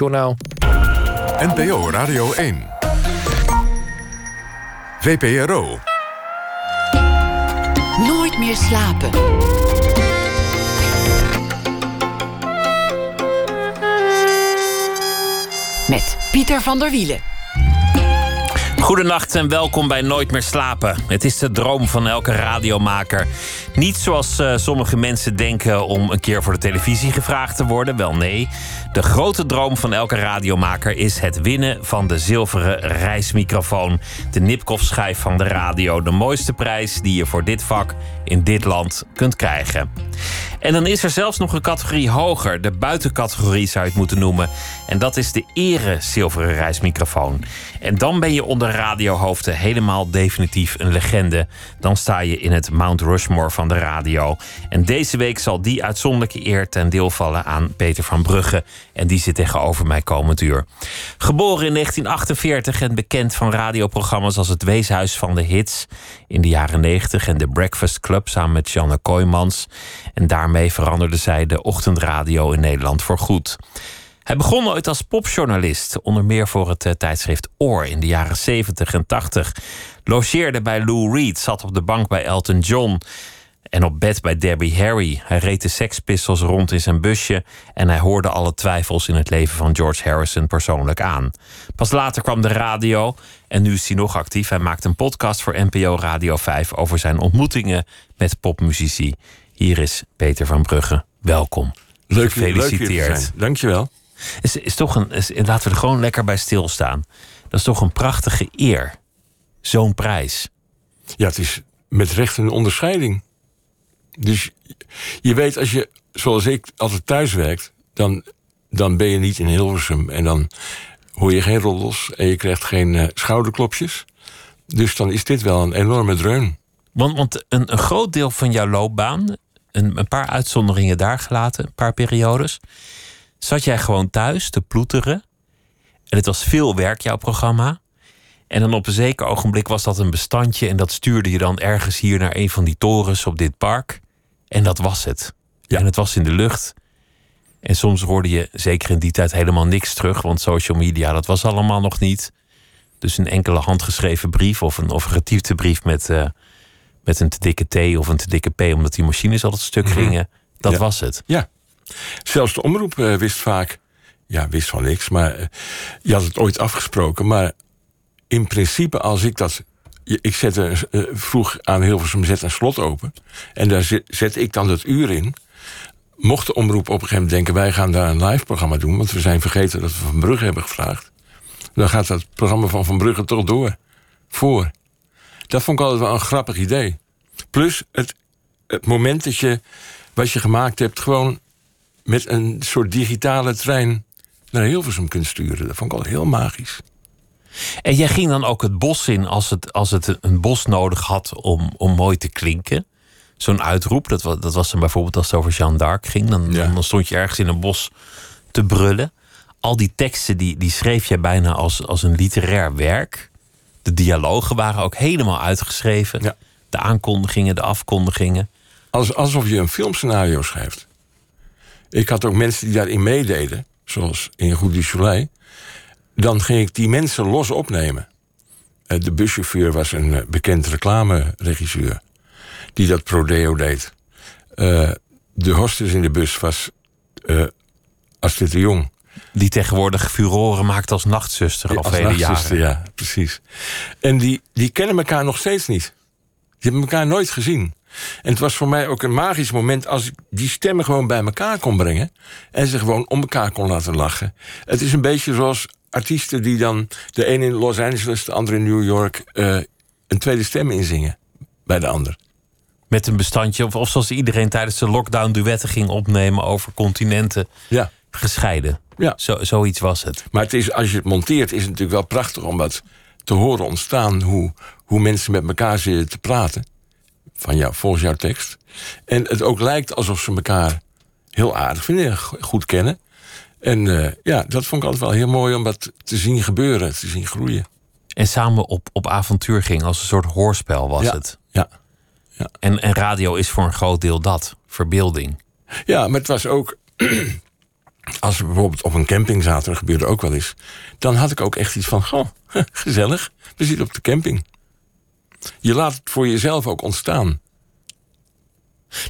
Journaal. NPO Radio 1. VPRO. Nooit meer slapen. Met Pieter van der Wielen. Goedenacht en welkom bij Nooit meer slapen. Het is de droom van elke radiomaker. Niet zoals uh, sommige mensen denken om een keer voor de televisie gevraagd te worden. Wel nee. De grote droom van elke radiomaker is het winnen van de zilveren reismicrofoon. De Nipkoff-schijf van de radio. De mooiste prijs die je voor dit vak in dit land kunt krijgen. En dan is er zelfs nog een categorie hoger. De buitencategorie zou je het moeten noemen. En dat is de ere zilveren reismicrofoon. En dan ben je onder radiohoofden helemaal definitief een legende. Dan sta je in het Mount Rushmore van de radio. En deze week zal die uitzonderlijke eer ten deel vallen aan Peter van Brugge. En die zit tegenover mij komend uur. Geboren in 1948 en bekend van radioprogramma's als Het Weeshuis van de Hits in de jaren 90 en de Breakfast Club samen met Janne Kooijmans. En daarmee veranderde zij de ochtendradio in Nederland voor goed. Hij begon ooit als popjournalist, onder meer voor het uh, tijdschrift Oor in de jaren 70 en 80. Logeerde bij Lou Reed, zat op de bank bij Elton John en op bed bij Debbie Harry. Hij reed de Sex Pistols rond in zijn busje en hij hoorde alle twijfels in het leven van George Harrison persoonlijk aan. Pas later kwam de radio en nu is hij nog actief. Hij maakt een podcast voor NPO Radio 5 over zijn ontmoetingen met popmuzici. Hier is Peter van Brugge. Welkom. Leuk, Gefeliciteerd. Dank je wel. Is, is toch een, is, laten we er gewoon lekker bij stilstaan. Dat is toch een prachtige eer. Zo'n prijs. Ja, het is met recht een onderscheiding. Dus je weet, als je, zoals ik, altijd thuis werkt, dan, dan ben je niet in Hilversum. En dan hoor je geen roddels en je krijgt geen uh, schouderklopjes. Dus dan is dit wel een enorme dreun. Want, want een, een groot deel van jouw loopbaan, een, een paar uitzonderingen daar gelaten, een paar periodes, zat jij gewoon thuis te ploeteren. En het was veel werk, jouw programma. En dan op een zeker ogenblik was dat een bestandje. En dat stuurde je dan ergens hier naar een van die torens op dit park. En dat was het. Ja. En het was in de lucht. En soms hoorde je zeker in die tijd helemaal niks terug. Want social media, dat was allemaal nog niet. Dus een enkele handgeschreven brief of een, of een getiefde brief met, uh, met een te dikke T of een te dikke P, omdat die machines altijd stuk mhm. gingen. Dat was het. Ja. Zelfs de omroep uh, wist vaak. Ja, wist van niks, maar uh, je had het ooit afgesproken. Maar in principe, als ik dat. Ik zette, uh, vroeg aan Hilversum zet een slot open. En daar zet, ik dan het uur in. Mocht de omroep op een gegeven moment denken: wij gaan daar een live programma doen. Want we zijn vergeten dat we Van Brugge hebben gevraagd. Dan gaat dat programma van Van Brugge toch door. Voor. Dat vond ik altijd wel een grappig idee. Plus het, het moment dat je wat je gemaakt hebt, gewoon met een soort digitale trein naar Hilversum kunt sturen. Dat vond ik al heel magisch. En jij ging dan ook het bos in als het, als het een bos nodig had om, om mooi te klinken. Zo'n uitroep, dat was, dat was dan bijvoorbeeld als het over Jeanne d'Arc ging. Dan, dan stond je ergens in een bos te brullen. Al die teksten die, die schreef jij bijna als, als een literair werk. De dialogen waren ook helemaal uitgeschreven. Ja. De aankondigingen, de afkondigingen. Als, alsof je een filmscenario schrijft. Ik had ook mensen die daarin meededen, zoals in du Soleil. Dan ging ik die mensen los opnemen. Eh, de buschauffeur was een eh, bekend reclameregisseur die dat prodeo deed. Uh, de hostess in de bus was uh, Astrid de Jong. Die tegenwoordig furoren maakt als nachtzuster al vele jaren. Ja, precies. En die, die kennen elkaar nog steeds niet. Die hebben elkaar nooit gezien. En het was voor mij ook een magisch moment als ik die stemmen gewoon bij elkaar kon brengen. En ze gewoon om elkaar kon laten lachen. Het is een beetje zoals artiesten die dan de een in Los Angeles, de andere in New York, uh, een tweede stem inzingen bij de ander. Met een bestandje, of, of zoals iedereen tijdens de lockdown duetten ging opnemen over continenten. Ja. Gescheiden. Ja. Zo, zoiets was het. Maar het is, als je het monteert, is het natuurlijk wel prachtig om dat te horen ontstaan. Hoe, hoe mensen met elkaar zitten te praten van jou, volgens jouw tekst. En het ook lijkt alsof ze elkaar heel aardig vinden, goed kennen. En uh, ja, dat vond ik altijd wel heel mooi om dat te zien gebeuren, te zien groeien. En samen op, op avontuur ging als een soort hoorspel was ja, het. Ja. ja. En, en radio is voor een groot deel dat, verbeelding. Ja, maar het was ook. als we bijvoorbeeld op een camping zaten, dat gebeurde ook wel eens. Dan had ik ook echt iets van: goh, gezellig, we zitten op de camping. Je laat het voor jezelf ook ontstaan.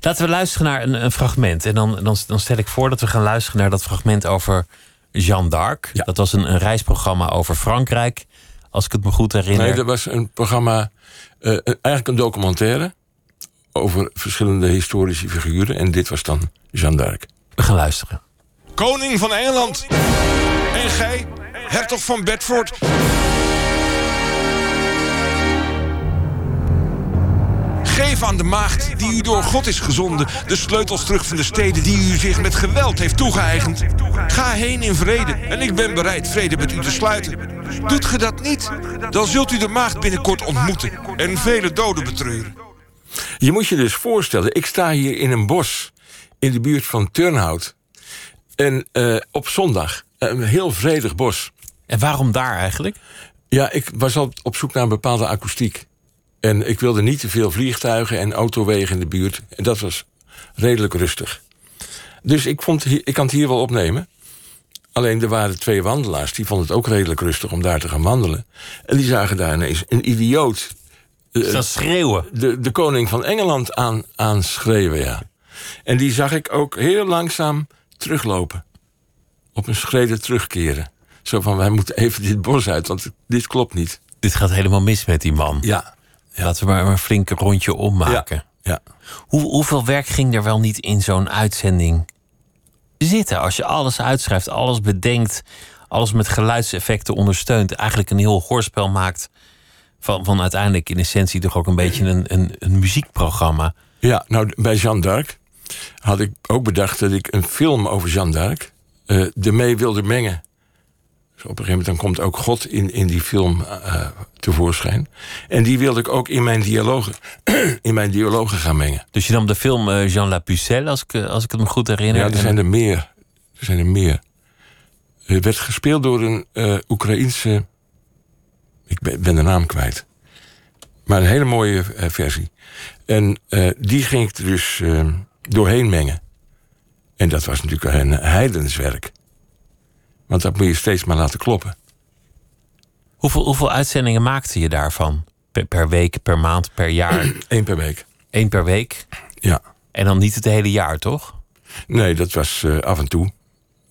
Laten we luisteren naar een, een fragment. En dan, dan, dan stel ik voor dat we gaan luisteren naar dat fragment over Jeanne d'Arc. Ja. Dat was een, een reisprogramma over Frankrijk, als ik het me goed herinner. Nee, dat was een programma, eh, eigenlijk een documentaire over verschillende historische figuren. En dit was dan Jeanne d'Arc. We gaan luisteren. Koning van Engeland. En gij, hertog van Bedford. Geef aan de maagd die u door God is gezonden de sleutels terug van de steden die u zich met geweld heeft toegeëigend. Ga heen in vrede en ik ben bereid vrede met u te sluiten. Doet ge dat niet, dan zult u de maagd binnenkort ontmoeten en vele doden betreuren. Je moet je dus voorstellen, ik sta hier in een bos in de buurt van Turnhout. En eh, op zondag, een heel vredig bos. En waarom daar eigenlijk? Ja, ik was al op zoek naar een bepaalde akoestiek. En ik wilde niet te veel vliegtuigen en autowegen in de buurt. En dat was redelijk rustig. Dus ik, vond, ik kan het hier wel opnemen. Alleen er waren twee wandelaars, die vonden het ook redelijk rustig om daar te gaan wandelen. En die zagen daar ineens een idioot dat schreeuwen? de, de koning van Engeland aan, aan schreeuwen, ja. En die zag ik ook heel langzaam teruglopen. Op een schreden terugkeren. Zo van, wij moeten even dit bos uit, want dit klopt niet. Dit gaat helemaal mis met die man. Ja, Laten we maar een flinke rondje ommaken. ja. Hoe, hoeveel werk ging er wel niet in zo'n uitzending zitten? Als je alles uitschrijft, alles bedenkt, alles met geluidseffecten ondersteunt, eigenlijk een heel hoorspel maakt van, van uiteindelijk in essentie toch ook een beetje een, een, een muziekprogramma. Ja, nou, bij Jeanne d'Arc had ik ook bedacht dat ik een film over Jeanne d'Arc eh ermee wilde mengen. Dus op een gegeven moment dan komt ook God in, in die film eh, tevoorschijn. En die wilde ik ook in mijn dialogen, in mijn dialogen gaan mengen. Dus je nam de film eh, Jean La Pucelle, als ik, eh, als ik het me goed herinner. Ja, er zijn er meer. Er zijn er meer. Het werd gespeeld door een eh Oekraïense... Ik ben, ben de naam kwijt. Maar een hele mooie versie. En die ging ik er dus doorheen mengen. En dat was natuurlijk een heidenswerk. Want dat moet je steeds maar laten kloppen. hoeveel, hoeveel uitzendingen maakte je daarvan? Per, per week, per maand, per jaar? Eén per week. Eén per week? Ja. En dan niet het hele jaar, toch? Nee, dat was eh, af en toe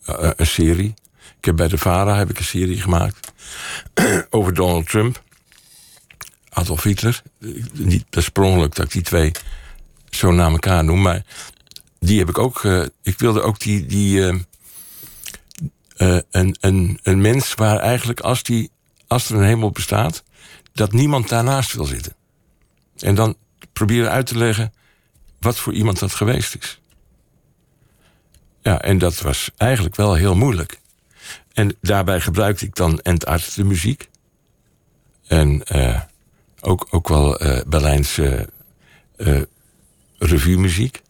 eh, een serie. Ik heb bij de VARA heb ik een serie gemaakt over Donald Trump, Adolf Hitler. Eh, Niet oorspronkelijk dat ik die twee zo na elkaar noem, maar die heb ik ook. eh, ik wilde ook die, die eh, een, een, een mens waar eigenlijk als, die, als er een hemel bestaat, dat niemand daarnaast wil zitten. En dan proberen uit te leggen wat voor iemand dat geweest is. Ja, en dat was eigenlijk wel heel moeilijk. En daarbij gebruikte ik dan Entart de muziek. En eh, ook, ook wel eh Berlijnse eh revue-muziek.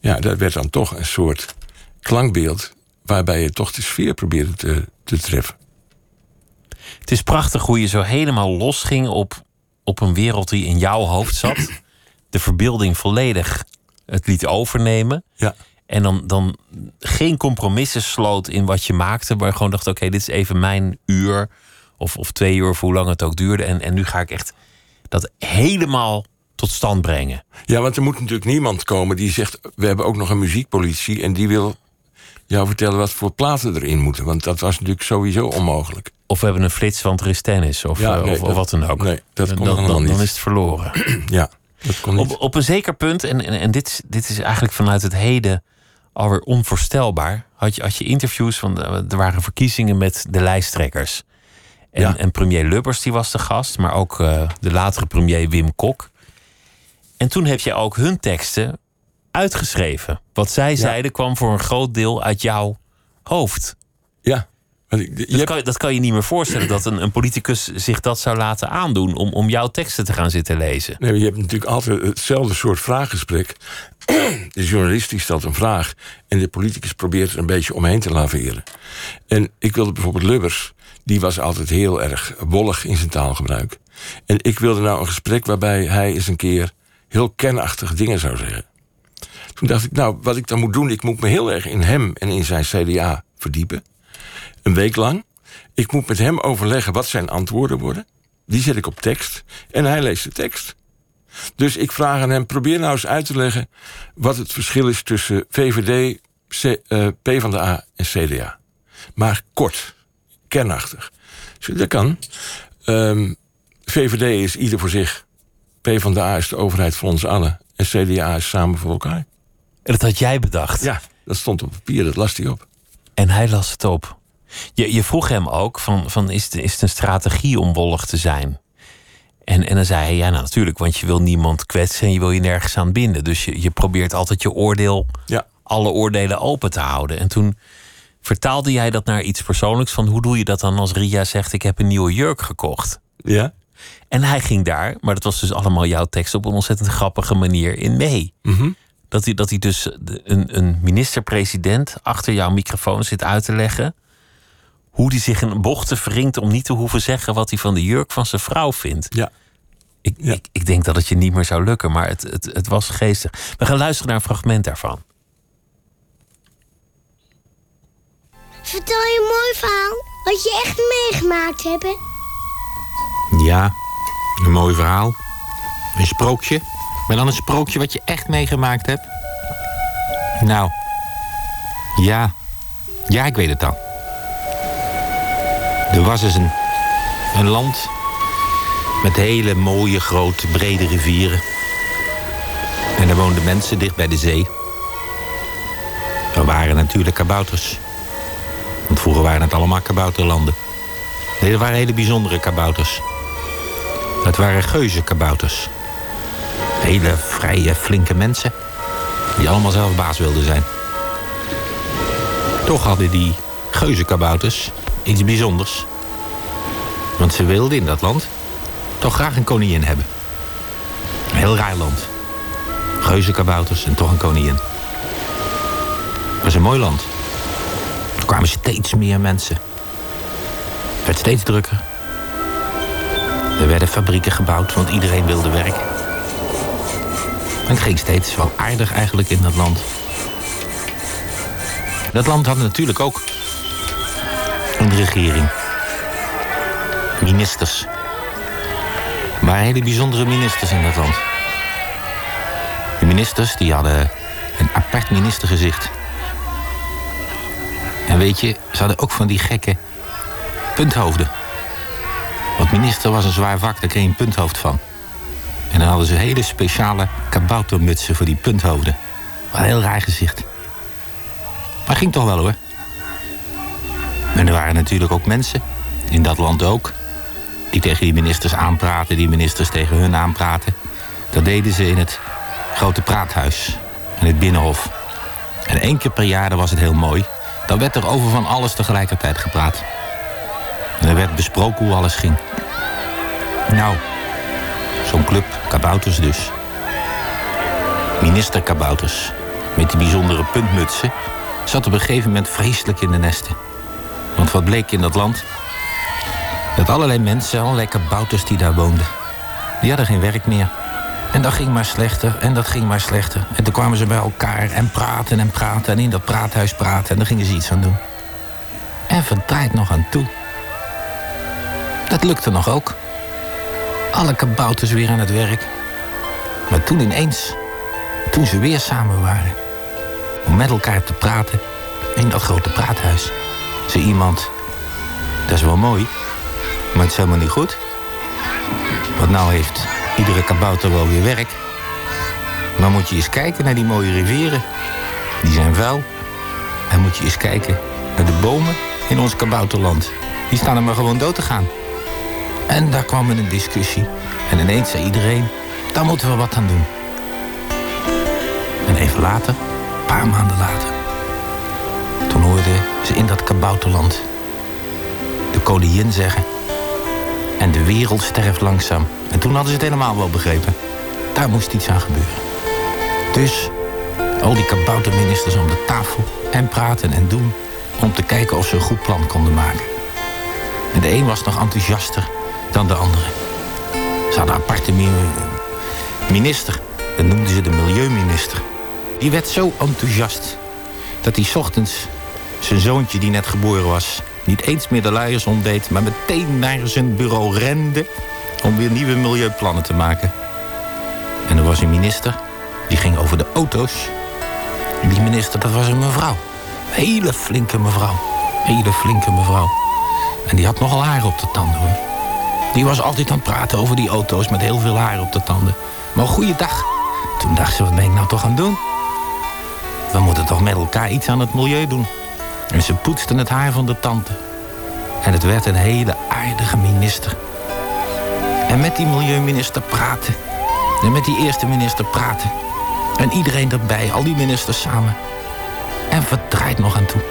Ja, dat werd dan toch een soort klankbeeld... waarbij je toch de sfeer probeerde te, te treffen. Het is prachtig hoe je zo helemaal losging op, op een wereld die in jouw hoofd zat. De verbeelding volledig het liet overnemen. Ja, En dan, dan geen compromissen sloot in wat je maakte. Maar gewoon dacht, oké, dit is even mijn uur. Of, of twee uur, of hoe lang het ook duurde. En, en nu ga ik echt dat helemaal tot stand brengen. ja, want er moet natuurlijk niemand komen die zegt... we hebben ook nog een muziekpolitie... en die wil jou vertellen wat voor platen erin moeten. Want dat was natuurlijk sowieso onmogelijk. Of we hebben een flits, want er is tennis. Of, Ja, eh, nee, of, wat dan ook. nee, dat kon dan, dan, dan niet. is het verloren. Ja, dat kon niet. Op, op een zeker punt, en, en, en dit, is- dit is eigenlijk vanuit het heden alweer onvoorstelbaar. Had je, had je interviews van. eh, Er waren verkiezingen met de lijsttrekkers. En, Ja. en premier Lubbers die was de gast, maar ook eh, de latere premier Wim Kok. En toen heb je ook hun teksten uitgeschreven. Wat zij zeiden kwam voor een groot deel uit jouw hoofd. Ja. Want ik- je Dat, hebt- kan, je- dat kan je niet meer voorstellen dat een, een politicus zich dat zou laten aandoen om, om jouw teksten te gaan zitten lezen. Nee, je hebt natuurlijk altijd hetzelfde soort vraaggesprek. De journalist die stelt een vraag en de politicus probeert er een beetje omheen te laveren. En ik wilde bijvoorbeeld Lubbers, die was altijd heel erg wollig in zijn taalgebruik. En ik wilde nou een gesprek waarbij hij eens een keer heel kenachtige dingen zou zeggen. Toen dacht ik, nou, wat ik dan moet doen... ik moet me heel erg in hem en in zijn CDA verdiepen. Een week lang. Ik moet met hem overleggen wat zijn antwoorden worden. Die zet ik op tekst. En hij leest de tekst. Dus ik vraag aan hem, probeer nou eens uit te leggen... wat het verschil is tussen VVD, C, uh, PvdA en CDA. Maar kort, kernachtig. Dat kan. Um, VVD is ieder voor zich. PvdA is de overheid voor ons allen. En CDA is samen voor elkaar. En dat had jij bedacht? Ja, dat stond op papier, dat las hij op. En hij las het op. Je, je vroeg hem ook: van, van is, het, is het een strategie om wollig te zijn? En, en dan zei hij: Ja, nou, natuurlijk, want je wil niemand kwetsen en je wil je nergens aan binden. Dus je, je probeert altijd je oordeel, ja. alle oordelen open te houden. En toen vertaalde jij dat naar iets persoonlijks: van hoe doe je dat dan als Ria zegt: Ik heb een nieuwe jurk gekocht? Ja. En hij ging daar, maar dat was dus allemaal jouw tekst, op een ontzettend grappige manier in mee. Mm Dat, hij, dat hij dus een, een minister-president achter jouw microfoon zit uit te leggen. Hoe hij zich in bochten wringt om niet te hoeven zeggen wat hij van de jurk van zijn vrouw vindt. Ja. Ik, Ja. ik, ik denk dat het je niet meer zou lukken, maar het, het, het was geestig. We gaan luisteren naar een fragment daarvan. Vertel je een mooi verhaal wat je echt meegemaakt hebt. hè? Ja, een mooi verhaal. Een sprookje. Maar dan een sprookje wat je echt meegemaakt hebt. Nou, ja. Ja, ik weet het dan. Er was eens een, een land met hele mooie, grote, brede rivieren. En daar woonden mensen dicht bij de zee. Er waren natuurlijk kabouters. Want vroeger waren het allemaal kabouterlanden. Nee, dat waren hele bijzondere kabouters. Dat waren geuzenkabouters. Hele vrije, flinke mensen. Die allemaal zelf baas wilden zijn. Toch hadden die geuzenkabouters iets bijzonders. Want ze wilden in dat land toch graag een koningin hebben. Een heel raar land. Geuzenkabouters en toch een koningin. Het was een mooi land. Er kwamen steeds meer mensen. Het werd steeds drukker. Er werden fabrieken gebouwd, want iedereen wilde werken. En het ging steeds wel aardig eigenlijk in dat land. Dat land had natuurlijk ook een regering. Ministers. Er waren hele bijzondere ministers in dat land. De ministers die hadden een apart ministergezicht. En weet je, ze hadden ook van die gekke punthoofden. Want minister was een zwaar vak, daar kreeg je een punthoofd van. En dan hadden ze hele speciale kaboutermutsen voor die punthoofden. Wat een heel raar gezicht. Maar ging toch wel hoor. En er waren natuurlijk ook mensen, in dat land ook... die tegen die ministers aanpraten, die ministers tegen hun aanpraten. Dat deden ze in het grote praathuis, in het Binnenhof. En één keer per jaar, was het heel mooi... dan werd er over van alles tegelijkertijd gepraat. Er werd besproken hoe alles ging. Nou, zo'n club, kabouters dus. Minister kabouters, met die bijzondere puntmutsen... zat op een gegeven moment vreselijk in de nesten. Want wat bleek in dat land? Dat allerlei mensen, allerlei kabouters die daar woonden... die hadden geen werk meer. En dat ging maar slechter en dat ging maar slechter. En toen kwamen ze bij elkaar en praten en praten... en in dat praathuis praten en daar gingen ze iets aan doen. En verdraait nog aan toe. Dat lukte nog ook. Alle kabouters weer aan het werk. Maar toen ineens, toen ze weer samen waren... om met elkaar te praten in dat grote praathuis... zei iemand, dat is wel mooi, maar het is helemaal niet goed. Want nou heeft iedere kabouter wel weer werk. Maar moet je eens kijken naar die mooie rivieren. Die zijn vuil. En moet je eens kijken naar de bomen in ons kabouterland. Die staan er maar gewoon dood te gaan. En daar kwam een discussie. En ineens zei iedereen, daar moeten we wat aan doen. En even later, een paar maanden later... toen hoorden ze in dat kabouterland... de koningin zeggen... en de wereld sterft langzaam. En toen hadden ze het helemaal wel begrepen. Daar moest iets aan gebeuren. Dus al die kabouterministers om de tafel... en praten en doen... om te kijken of ze een goed plan konden maken. En de een was nog enthousiaster dan de andere. Ze hadden een aparte mi- minister. Dat noemden ze de milieuminister. Die werd zo enthousiast dat hij ochtends zijn zoontje die net geboren was... niet eens meer de luiers ontdeed, maar meteen naar zijn bureau rende... om weer nieuwe milieuplannen te maken. En er was een minister, die ging over de auto's. En die minister, dat was een mevrouw. Hele flinke mevrouw. Hele flinke mevrouw. En die had nogal haar op de tanden, hoor. Die was altijd aan het praten over die auto's met heel veel haar op de tanden. Maar goeiedag. Toen dacht ze, wat ben ik nou toch aan het doen? We moeten toch met elkaar iets aan het milieu doen. En ze poetste het haar van de tante. En het werd een hele aardige minister. En met die milieuminister praten. En met die eerste minister praten. En iedereen erbij, al die ministers samen. En verdraait nog aan toe.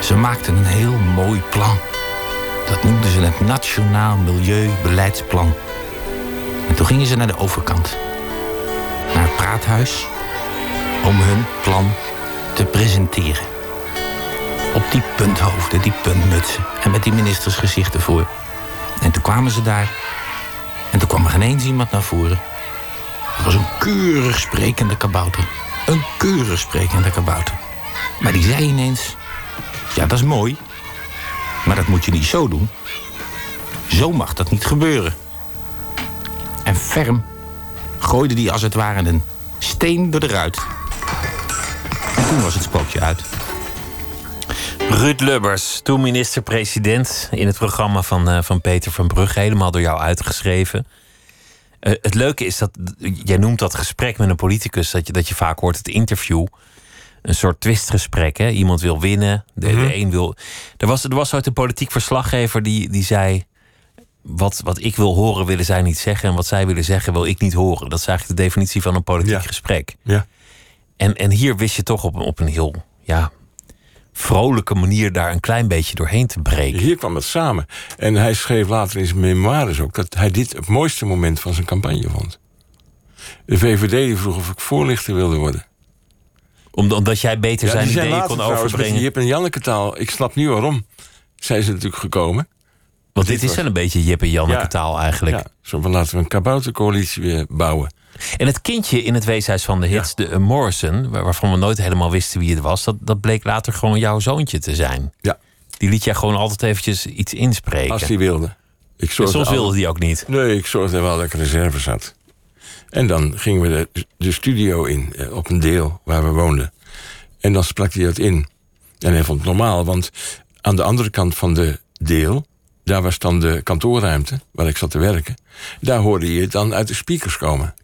Ze maakten een heel mooi plan. Dat noemden ze het Nationaal Milieubeleidsplan. En toen gingen ze naar de overkant. Naar het praathuis. Om hun plan te presenteren. Op die punthoofden, die puntmutsen. En met die ministers gezichten voor. En toen kwamen ze daar. En toen kwam er geen iemand naar voren. Het was een keurig sprekende kabouter. Een keurig sprekende kabouter. Maar die zei ineens... Ja, dat is mooi. Maar dat moet je niet zo doen. Zo mag dat niet gebeuren. En ferm gooide die als het ware een steen door de ruit. En toen was het spookje uit. Ruud Lubbers, toen minister-president in het programma van, eh, van Peter van Brugge, helemaal door jou uitgeschreven. Eh, het leuke is dat, jij noemt dat gesprek met een politicus, dat je, dat je vaak hoort het interview. Een soort twistgesprek. Hè? Iemand wil winnen, de, de een wil. Er was, er was ooit een politiek verslaggever die, die zei. Wat, wat ik wil horen, willen zij niet zeggen. En wat zij willen zeggen, wil ik niet horen. Dat is eigenlijk de definitie van een politiek Ja. gesprek. Ja. En, en hier wist je toch op, op een heel ja, vrolijke manier daar een klein beetje doorheen te breken. Hier kwam het samen. En hij schreef later in zijn memoires ook dat hij dit het mooiste moment van zijn campagne vond. De VVD die vroeg of ik voorlichter wilde worden. Om- Omdat jij beter zijn ideeën kon overbrengen. Jip en Janneke taal. Ik snap nu waarom. Zijn ze natuurlijk gekomen. Want dit dit is wel een beetje Jip en Janneke Ja. taal eigenlijk. Ja, zo van laten we een kaboutercoalitie weer bouwen. En het kindje in het weeshuis van de hits, de Morrison, waar- waarvan we nooit helemaal wisten wie het was, dat, dat bleek later gewoon jouw zoontje te zijn. Ja, Die liet jij gewoon altijd eventjes iets inspreken. als hij wilde. Ik soms wilde hij ook niet. Nee, ik zorgde wel dat ik reserve zat. En dan gingen we de, de studio in, eh, op een deel waar we woonden. En dan sprak hij dat in. En hij vond het normaal, want aan de andere kant van de deel... daar was dan de kantoorruimte, waar ik zat te werken... daar hoorde je het dan uit de speakers komen.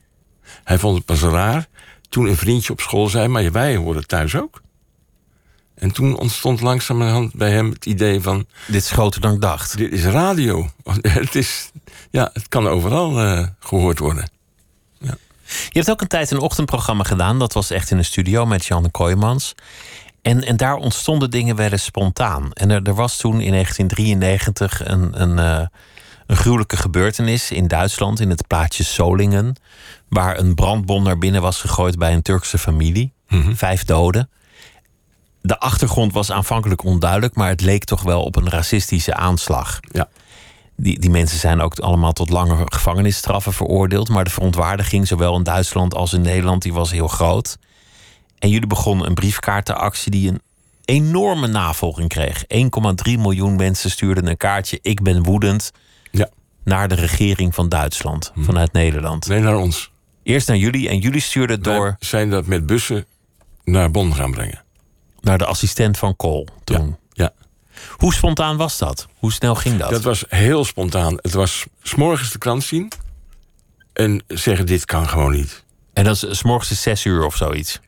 Hij vond het pas raar toen een vriendje op school zei... maar wij horen het thuis ook. En toen ontstond langzamerhand bij hem het idee van... Dit is groter dan ik dacht. Dit is radio. Het, is, ja, het kan overal eh, gehoord worden. Je hebt ook een tijd een ochtendprogramma gedaan. Dat was echt in een studio met Jan Kooijmans. En, en daar ontstonden dingen wel eens spontaan. En er, er was toen in 1993 een, een, eh, een gruwelijke gebeurtenis in Duitsland, in het plaatsje Solingen. Waar een brandbom naar binnen was gegooid bij een Turkse familie. Vijf doden. De achtergrond was aanvankelijk onduidelijk, maar het leek toch wel op een racistische aanslag. Ja. Die, die mensen zijn ook allemaal tot lange gevangenisstraffen veroordeeld. Maar de verontwaardiging, zowel in Duitsland als in Nederland, die was heel groot. En jullie begonnen een briefkaartenactie die een enorme navolging kreeg. 1,3 miljoen mensen stuurden een kaartje. Ik ben woedend Ja, naar de regering van Duitsland vanuit Nederland. nee, naar ons. Eerst naar jullie en jullie stuurden het door Wij zijn dat met bussen naar Bonn gaan brengen. naar de assistent van Kool toen. Ja, Hoe spontaan was dat? Hoe snel ging dat? dat was heel spontaan. Het was s'morgens de krant zien en zeggen: dit kan gewoon niet. En dat is 's morgens zes uur of zoiets.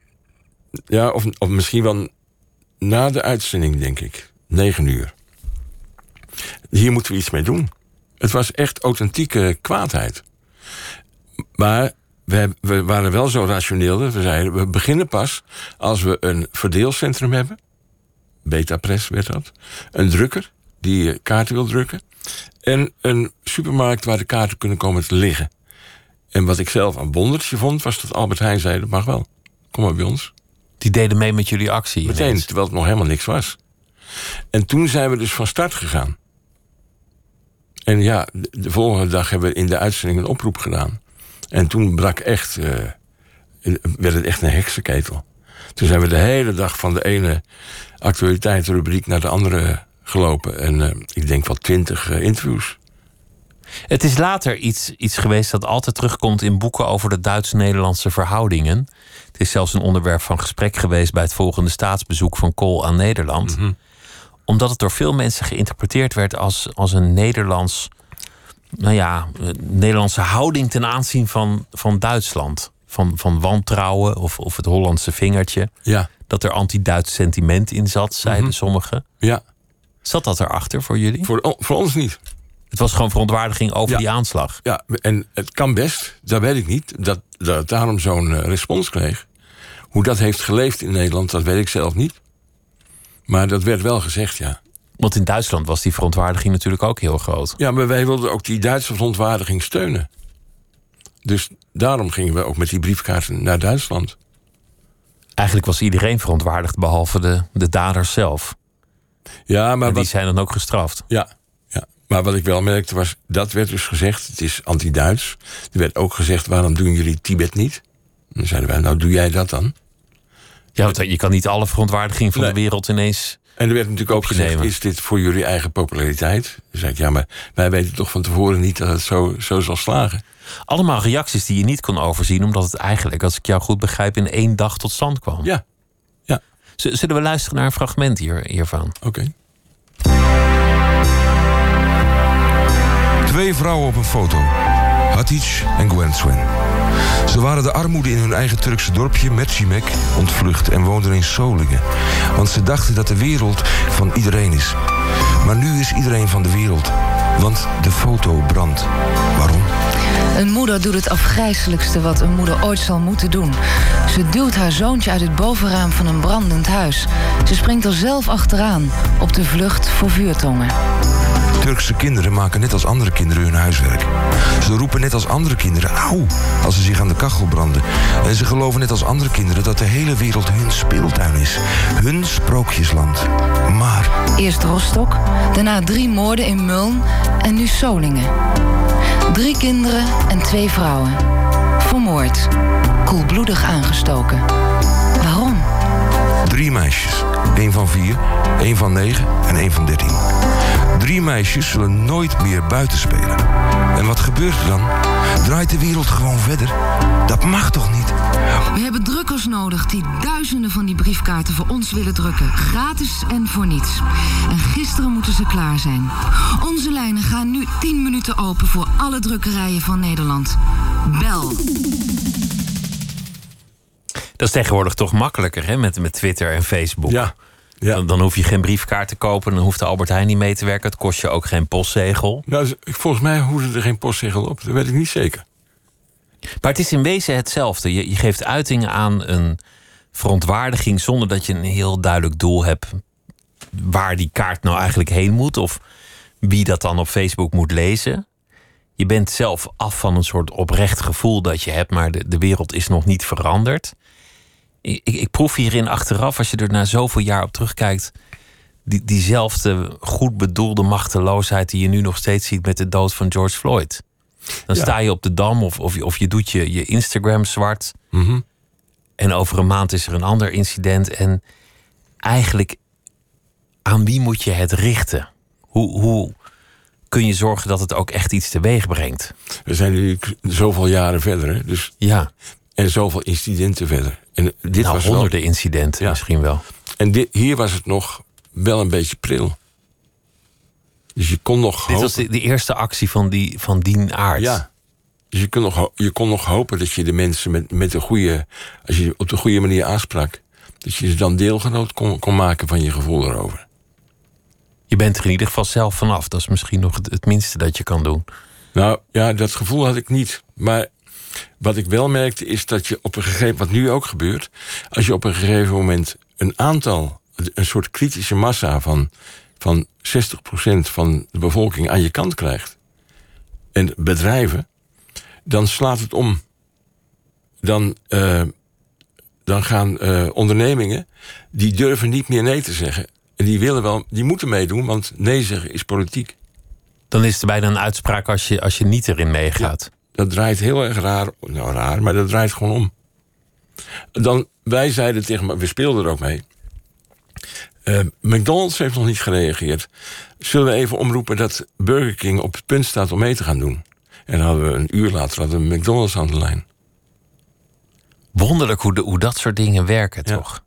Ja, of, of misschien wel na de uitzending, denk ik. Negen uur. Hier moeten we iets mee doen. Het was echt authentieke kwaadheid. Maar we, we waren wel zo rationeel dat we zeiden... we beginnen pas als we een verdeelcentrum hebben. Betapress werd dat. Een drukker die eh, kaarten wil drukken. En een supermarkt waar de kaarten kunnen komen te liggen. En wat ik zelf een wondertje vond... was dat Albert Heijn zei, dat mag wel. Kom maar bij ons. Die deden mee met jullie actie. Meteen, ineens. terwijl het nog helemaal niks was. En toen zijn we dus van start gegaan. En ja, de, de volgende dag hebben we in de uitzending een oproep gedaan. En toen brak echt, eh, werd het echt een heksenketel. Toen zijn we de hele dag van de ene actualiteitsrubriek naar de andere gelopen. En eh, ik denk wel twintig eh, interviews. Het is later iets, iets geweest dat altijd terugkomt in boeken over de Duits-Nederlandse verhoudingen. Het is zelfs een onderwerp van gesprek geweest bij het volgende staatsbezoek van Kool aan Nederland. Omdat het door veel mensen geïnterpreteerd werd als, als een Nederlands, nou ja, eh, Nederlandse houding ten aanzien van, van Duitsland. Van, van wantrouwen of, of het Hollandse vingertje. Ja, Dat er anti-Duits sentiment in zat, zeiden sommigen. ja. Zat dat erachter voor jullie? Voor, o- voor ons niet. Het was gewoon verontwaardiging over Ja. die aanslag. Ja, en het kan best, dat weet ik niet, dat, dat het daarom zo'n eh, respons kreeg. Hoe dat heeft geleefd in Nederland, dat weet ik zelf niet. Maar dat werd wel gezegd, ja. Want in Duitsland was die verontwaardiging natuurlijk ook heel groot. Ja, maar wij wilden ook die Duitse verontwaardiging steunen. Dus daarom gingen we ook met die briefkaarten naar Duitsland. Eigenlijk was iedereen verontwaardigd behalve de, de daders zelf. Ja, maar En die wat, zijn dan ook gestraft. ja, ja, maar wat ik wel merkte was, dat werd dus gezegd, het is anti-Duits. Er werd ook gezegd, waarom doen jullie Tibet niet? Dan zeiden wij, nou doe jij dat dan? Ja, want je kan niet alle verontwaardiging van Nee. de wereld ineens. En er werd natuurlijk ook gezegd, is dit voor jullie eigen populariteit? Dan zei ik, ja, maar wij weten toch van tevoren niet dat het zo, zo zal slagen. Allemaal reacties die je niet kon overzien, omdat het eigenlijk, als ik jou goed begrijp, in één dag tot stand kwam. Ja, ja, Z- Zullen we luisteren naar een fragment hier, hiervan? oké. Twee vrouwen op een foto. Hatice en Gwen Swen. Ze waren de armoede in hun eigen Turkse dorpje Mercimek ontvlucht en woonden in Solingen. Want ze dachten dat de wereld van iedereen is. Maar nu is iedereen van de wereld. Want de foto brandt. Waarom? Een moeder doet het afgrijselijkste wat een moeder ooit zal moeten doen. Ze duwt haar zoontje uit het bovenraam van een brandend huis. Ze springt er zelf achteraan, op de vlucht voor vuurtongen. Turkse kinderen maken net als andere kinderen hun huiswerk. Ze roepen net als andere kinderen auw als ze zich aan de kachel branden. En ze geloven net als andere kinderen dat de hele wereld hun speeltuin is. Hun sprookjesland. Maar Eerst Rostock, daarna drie moorden in Muln en nu Solingen. Drie kinderen en twee vrouwen. Vermoord. Koelbloedig aangestoken. Waarom? drie meisjes. Eén van vier, één van negen en één van dertien. Drie meisjes zullen nooit meer buiten spelen. En wat gebeurt er dan? Draait de wereld gewoon verder? Dat mag toch niet? We hebben drukkers nodig die duizenden van die briefkaarten voor ons willen drukken. Gratis en voor niets. En gisteren moeten ze klaar zijn. Onze lijnen gaan nu 10 minuten open voor alle drukkerijen van Nederland. Bel. Dat is tegenwoordig toch makkelijker hè? Met, met Twitter en Facebook. Ja, ja. Dan, dan hoef je geen briefkaart te kopen, dan hoeft de Albert Heijn niet mee te werken. Het kost je ook geen postzegel. Nou, volgens mij hoefde er geen postzegel op. Dat weet ik niet zeker. Maar het is in wezen hetzelfde. Je, je geeft uiting aan een verontwaardiging zonder dat je een heel duidelijk doel hebt waar die kaart nou eigenlijk heen moet of wie dat dan op Facebook moet lezen. Je bent zelf af van een soort oprecht gevoel dat je hebt, maar de, de wereld is nog niet veranderd. Ik, ik, proef hierin achteraf, als je er na zoveel jaar op terugkijkt, die, diezelfde goed bedoelde machteloosheid die je nu nog steeds ziet met de dood van George Floyd. Dan Ja. sta je op de dam of, of, je, of je doet je, je Instagram zwart. Mhm. En over een maand is er een ander incident. En eigenlijk, aan wie moet je het richten? Hoe, hoe kun je zorgen dat het ook echt iets teweeg brengt? We zijn nu zoveel jaren verder. Hè? Dus, Ja, en zoveel incidenten verder. En dit nou, was honderden incidenten Ja. misschien wel. En dit, hier was het nog wel een beetje pril. Dus je kon nog Dit hopen. was de, de eerste actie van, die, van die aard. Ja. Dus je kon, nog, je kon nog hopen dat je de mensen met, met de goede... als je op de goede manier aansprak... dat je ze dan deelgenoot kon, kon maken van je gevoel erover. Je bent er in ieder geval zelf vanaf. Dat is misschien nog het, het minste dat je kan doen. Nou ja, dat gevoel had ik niet. Maar wat ik wel merkte is dat je op een gegeven wat nu ook gebeurt, als je op een gegeven moment een aantal, een soort kritische massa van, van 60% van de bevolking aan je kant krijgt, en bedrijven, dan slaat het om. Dan, eh, dan gaan eh, ondernemingen, die durven niet meer nee te zeggen. En die willen wel, die moeten meedoen, want nee zeggen is politiek. Dan is het bijna een uitspraak als je, als je niet erin meegaat. Dat draait heel erg raar. Nou, raar, maar dat draait gewoon om. Dan, wij zeiden tegen me, we speelden er ook mee. Eh, McDonald's heeft nog niet gereageerd. Zullen we even omroepen dat Burger King op het punt staat om mee te gaan doen? En dan hadden we een uur later hadden we McDonald's aan de lijn. Wonderlijk hoe, de, hoe dat soort dingen werken, Ja. toch?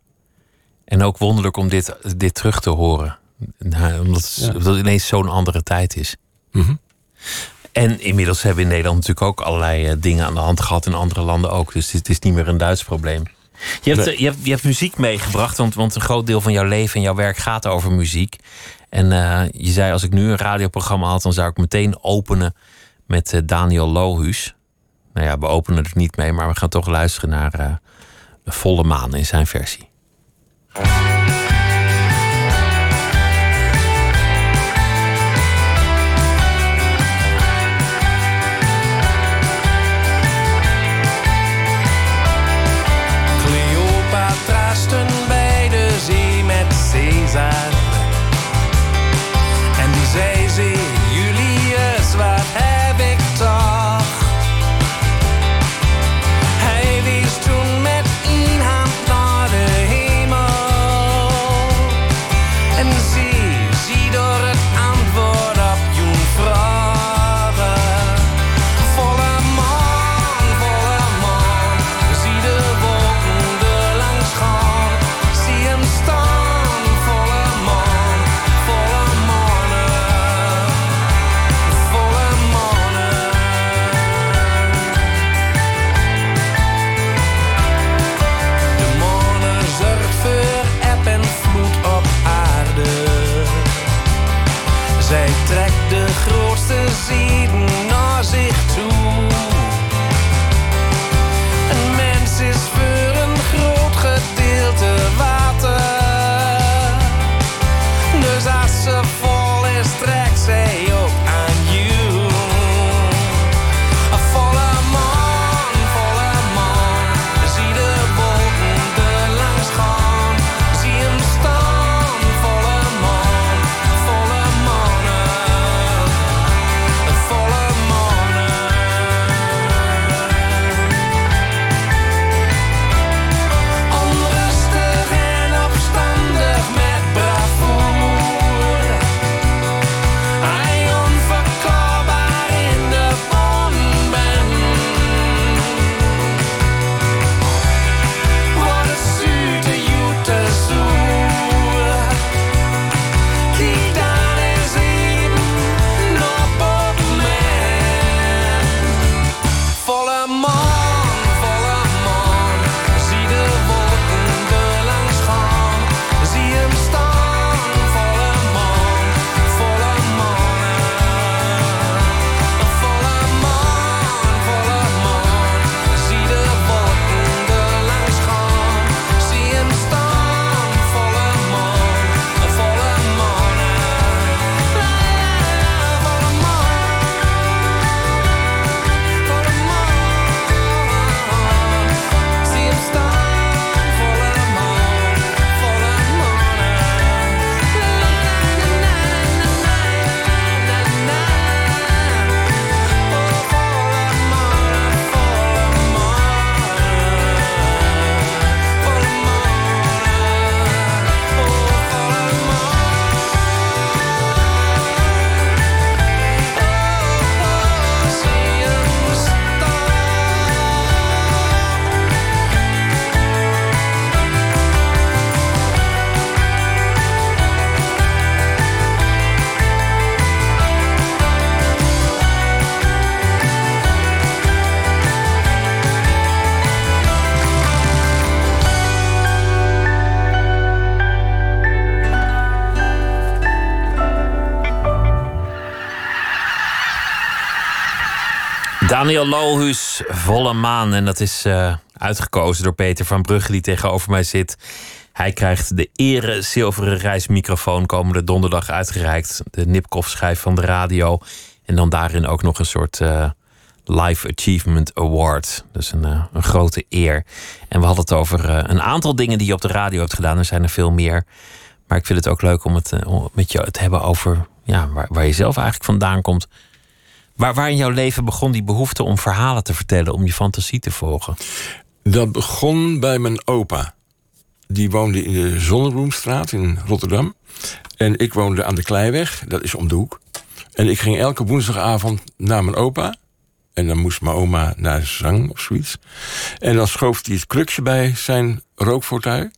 En ook wonderlijk om dit, dit terug te horen. Nou, omdat, het- Ja. omdat het ineens zo'n andere tijd is. Mhm. En inmiddels hebben we in Nederland natuurlijk ook allerlei eh, dingen aan de hand gehad. In andere landen ook. Dus het is niet meer een Duits probleem. Je hebt, eh, je hebt, je hebt muziek meegebracht, want, want een groot deel van jouw leven en jouw werk gaat over muziek. En eh, je zei, als ik nu een radioprogramma had, dan zou ik meteen openen met Daniel Lohuus. Nou ja, we openen er niet mee, maar we gaan toch luisteren naar eh, Volle Maan in zijn versie. Daniel Lohuus, Volle Maan. En dat is eh, uitgekozen door Peter van Brugge, die tegenover mij zit. Hij krijgt de ere zilveren reismicrofoon komende donderdag uitgereikt. De Nipkoff-schijf van de radio. En dan daarin ook nog een soort eh, Life Achievement Award. Dus een, eh, een grote eer. En we hadden het over een aantal dingen die je op de radio hebt gedaan. Er zijn er veel meer. Maar ik vind het ook leuk om het met jou te hebben over ja, waar, waar je zelf eigenlijk vandaan komt. Waar, waar in jouw leven begon die behoefte om verhalen te vertellen, om je fantasie te volgen? Dat begon bij mijn opa. Die woonde in de Zonnebloemstraat in Rotterdam. En ik woonde aan de Kleiweg, dat is om de hoek. En ik ging elke woensdagavond naar mijn opa. En dan moest mijn oma naar zang of zoiets. En dan schoof hij het krukje bij zijn rookfortuin.